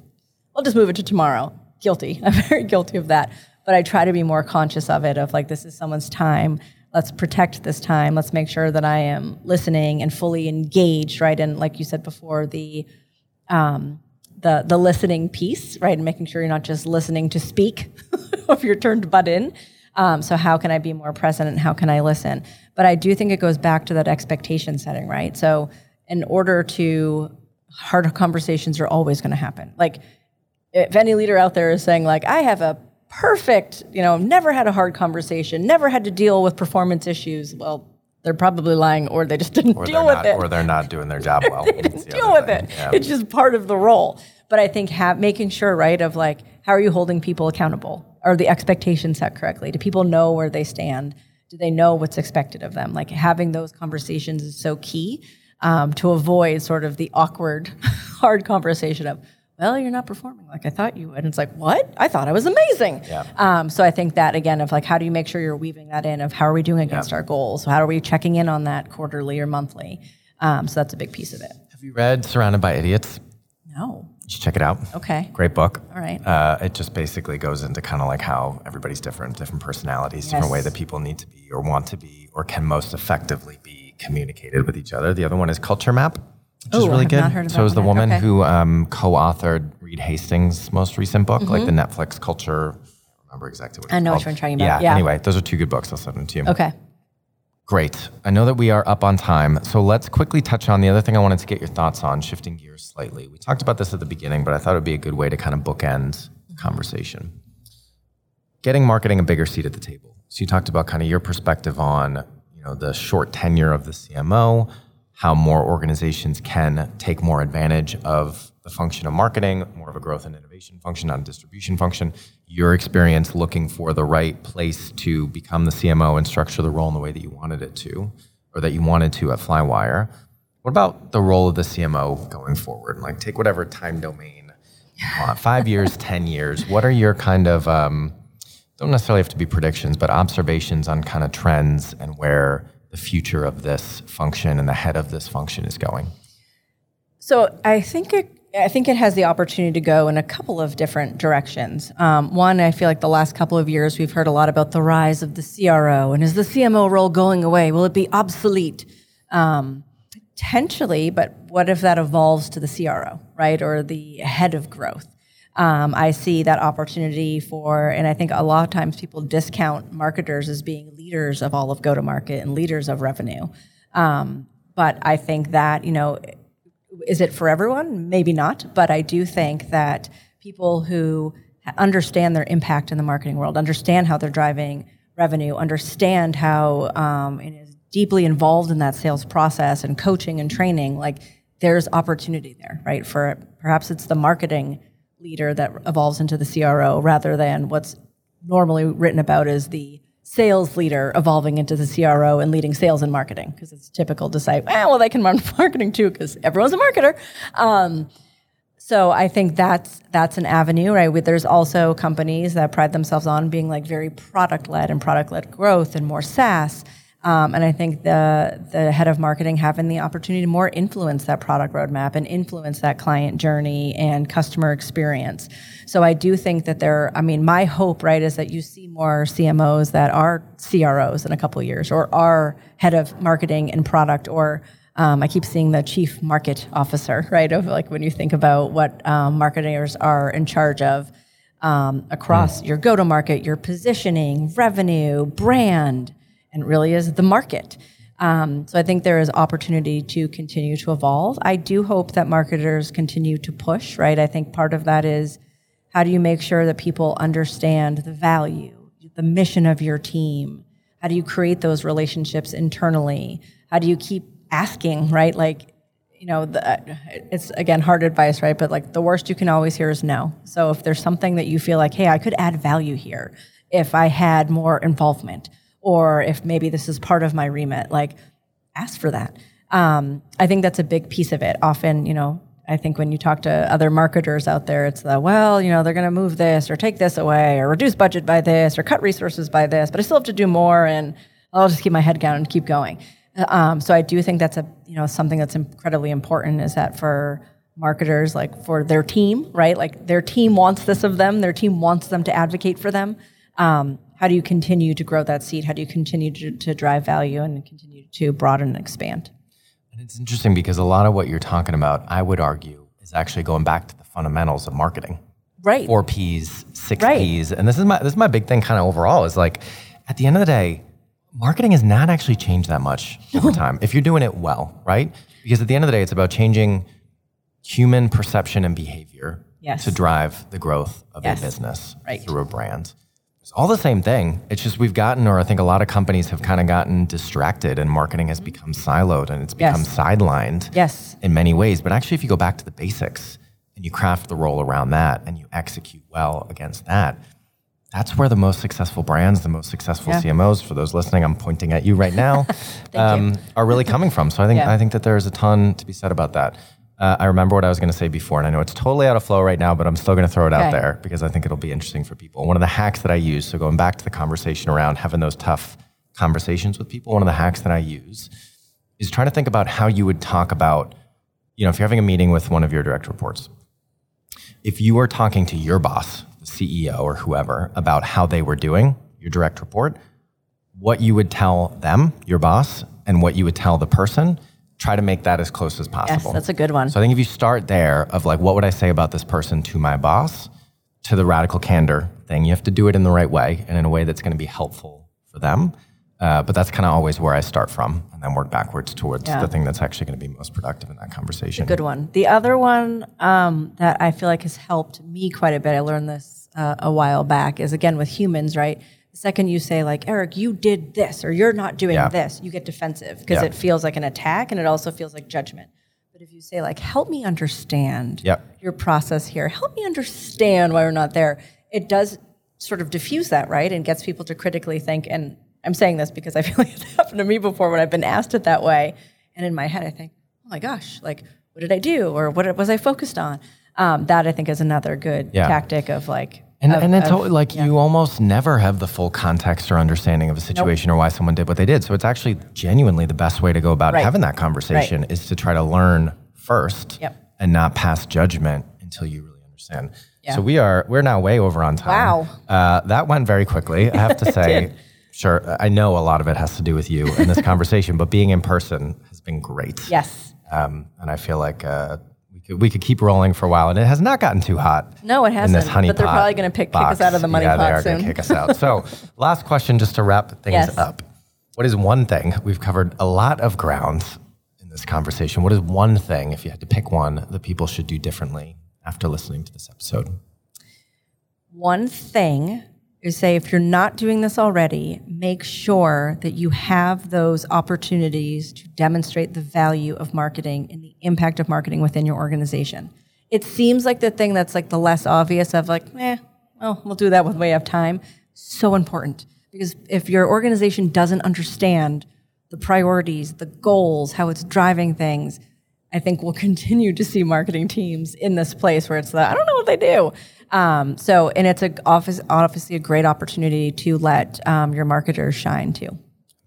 I'll just move it to tomorrow. Guilty. I'm very guilty of that. But I try to be more conscious of it, of like, this is someone's time. let's protect this time. Let's make sure that I am listening and fully engaged, right? And like you said before, the um, the the listening piece, right? And making sure you're not just listening to speak if you're turned butt in. Um, so how can I be more present and how can I listen? But I do think it goes back to that expectation setting, right? So in order to hard conversations are always going to happen. Like if any leader out there is saying like I have a perfect, you know, never had a hard conversation, never had to deal with performance issues, well, they're probably lying or they just didn't Or deal with not, it. or they're not doing their job well. they didn't deal with thing. it. Yeah. It's just part of the role. But I think making sure, right, of like, how are you holding people accountable? Are the expectations set correctly? Do people know where they stand? Do they know what's expected of them? Like having those conversations is so key um, to avoid sort of the awkward, hard conversation of, well, you're not performing like I thought you would. And it's like, what? I thought I was amazing. Yeah. Um, so I think that again of like, how do you make sure you're weaving that in of how are we doing against our goals? How are we checking in on that quarterly or monthly? Um, so that's a big piece of it. Have you read Surrounded by Idiots? No. Check it out. Okay. Great book. All right. Uh, it just basically goes into kind of like how everybody's different, different personalities, different way that people need to be or want to be or can most effectively be communicated with each other. The other one is Culture Map, which is Ooh, I really good. not heard of so is the woman. Okay. who um, co-authored Reed Hastings' most recent book, like the Mm-hmm. Netflix Culture. I don't remember exactly what I know which called. one you're talking about. Yeah. Anyway, those are two good books. I'll send them to you. Okay. Great. I know that we are up on time. So let's quickly touch on the other thing I wanted to get your thoughts on, shifting gears slightly. We talked about this at the beginning, but I thought it would be a good way to kind of bookend the conversation. Getting marketing a bigger seat at the table. So you talked about kind of your perspective on, you know, the short tenure of the CMO, how more organizations can take more advantage of the function of marketing, more of a growth and innovation function, not a distribution function. Your experience looking for the right place to become the CMO and structure the role in the way that you wanted it to, or that you wanted to at Flywire. What about the role of the CMO going forward? Like, take whatever time domain you want, five years, 10 years. What are your kind of, um, don't necessarily have to be predictions, but observations on kind of trends and where the future of this function and the head of this function is going? So I think it. I think it has the opportunity to go in a couple of different directions. Um, one, I feel like the last couple of years we've heard a lot about the rise of the CRO and is the CMO role going away? Will it be obsolete? Um, potentially, but what if that evolves to the CRO, right, or the head of growth? Um, I see that opportunity for, and I think a lot of times people discount marketers as being leaders of all of go to market and leaders of revenue. Um, but I think that, you know, is it for everyone? Maybe not. But I do think that people who understand their impact in the marketing world, understand how they're driving revenue, understand how um, and is deeply involved in that sales process and coaching and training, like there's opportunity there, right? For perhaps it's the marketing leader that evolves into the CRO rather than what's normally written about as the sales leader evolving into the CRO and leading sales and marketing because it's typical to say, well, they can run marketing too because everyone's a marketer. Um, so I think that's that's an avenue, right? There's also companies that pride themselves on being like very product led and product led growth and more SaaS. Um, and I think the the head of marketing having the opportunity to more influence that product roadmap and influence that client journey and customer experience. So I do think that there. I mean, my hope, right, is that you see more CMOs that are CROs in a couple of years, or are head of marketing and product, or um, I keep seeing the chief market officer, right? Of like when you think about what um, marketers are in charge of um, across your go to market, your positioning, revenue, brand, and really is the market. Um, so I think there is opportunity to continue to evolve. I do hope that marketers continue to push, right? I think part of that is how do you make sure that people understand the value, the mission of your team? How do you create those relationships internally? How do you keep asking, right? Like, you know, the, it's again hard advice, right? But like the worst you can always hear is no. So if there's something that you feel like, hey, I could add value here if I had more involvement, or if maybe this is part of my remit, like ask for that. Um, I think that's a big piece of it. Often, you know, I think when you talk to other marketers out there, it's the, well, you know, they're going to move this or take this away or reduce budget by this or cut resources by this, but I still have to do more and I'll just keep my head down and keep going. Um, so I do think that's a, you know, something that's incredibly important is that for marketers, like for their team, right? Like their team wants this of them, their team wants them to advocate for them. Um, how do you continue to grow that seed? How do you continue to, to drive value and continue to broaden and expand? And it's interesting because a lot of what you're talking about, I would argue, is actually going back to the fundamentals of marketing. Right. Four P's, six Right. P's. And this is my this is my big thing kind of overall is like at the end of the day, marketing has not actually changed that much over time if you're doing it well, right? Because at the end of the day, it's about changing human perception and behavior Yes. to drive the growth of Yes. a business Right. through a brand. It's all the same thing. It's just we've gotten, or I think a lot of companies have kind of gotten distracted and marketing has become siloed and it's become Yes. sidelined Yes. in many ways. But actually, if you go back to the basics and you craft the role around that and you execute well against that, that's where the most successful brands, the most successful Yeah. CMOs, for those listening, I'm pointing at you right now, um, you. are really coming from. So I think Yeah. I think that there's a ton to be said about that. Uh, I remember what I was going to say before, and I know it's totally out of flow right now, but I'm still going to throw it out there because I think it'll be interesting for people. One of the hacks that I use, so going back to the conversation around having those tough conversations with people, one of the hacks that I use is trying to think about how you would talk about, you know, if you're having a meeting with one of your direct reports, if you were talking to your boss, the CEO or whoever, about how they were doing, your direct report, what you would tell them, your boss, and what you would tell the person, try to make that as close as possible. Yes, that's a good one. So I think if you start there of like, what would I say about this person to my boss, to the radical candor thing, you have to do it in the right way and in a way that's going to be helpful for them. Uh, but that's kind of always where I start from and then work backwards towards Yeah. the thing that's actually going to be most productive in that conversation. Good one. The other one um, that I feel like has helped me quite a bit, I learned this uh, a while back, is again with humans, right? The second you say, like, Eric, you did this or you're not doing Yeah. this, you get defensive because Yeah. it feels like an attack and it also feels like judgment. But if you say, like, help me understand your process here, help me understand why we're not there, it does sort of diffuse that, right? And gets people to critically think. And I'm saying this because I feel like it's happened to me before when I've been asked it that way. And in my head, I think, oh my gosh, like, what did I do? Or what was I focused on? Um, that I think is another good Yeah. tactic of like, And, of- and it's of- like you almost never have the full context or understanding of a situation or why someone did what they did. So it's actually genuinely the best way to go about Right. having that conversation is to try to learn first Yep. and not pass judgment until you really understand. Yeah. So we are we're now way over on time. Wow. Uh, that went very quickly. I have to say, sure, I know a lot of it has to do with you in this conversation, but being in person has been great. yes. Um, and I feel like uh, we could keep rolling for a while, and it has not gotten too hot. No, it hasn't, In this honey but they're probably gonna pick- kick us out of the money yeah, they pot are gonna soon. kick us out. So, last question, just to wrap things Yes. up. What is one thing we've covered a lot of ground in this conversation? What is one thing, if you had to pick one, that people should do differently after listening to this episode? one thing is say if you're not doing this already, make sure that you have those opportunities to demonstrate the value of marketing and the impact of marketing within your organization. It seems like the thing that's like the less obvious of like, eh, well, we'll do that when we have time. So important because if your organization doesn't understand the priorities, the goals, how it's driving things, I think we'll continue to see marketing teams in this place where it's the I don't know what they do. Um, so, and it's a office, obviously a great opportunity to let um, your marketers shine too.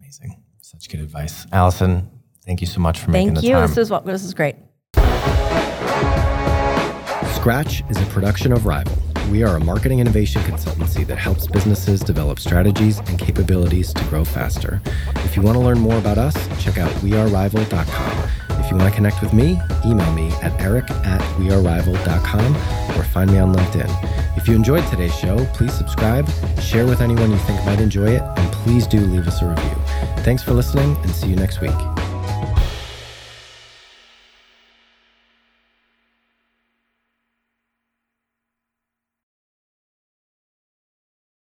Amazing. Such good advice. Allison, thank you so much for making Thank the you. time. This is what this is great. Scratch is a production of Rival. We are a marketing innovation consultancy that helps businesses develop strategies and capabilities to grow faster. If you want to learn more about us, check out wearerival.com. If you want to connect with me, email me at eric at wearerival.com or find me on LinkedIn. If you enjoyed today's show, please subscribe, share with anyone you think might enjoy it, and please do leave us a review. Thanks for listening and see you next week.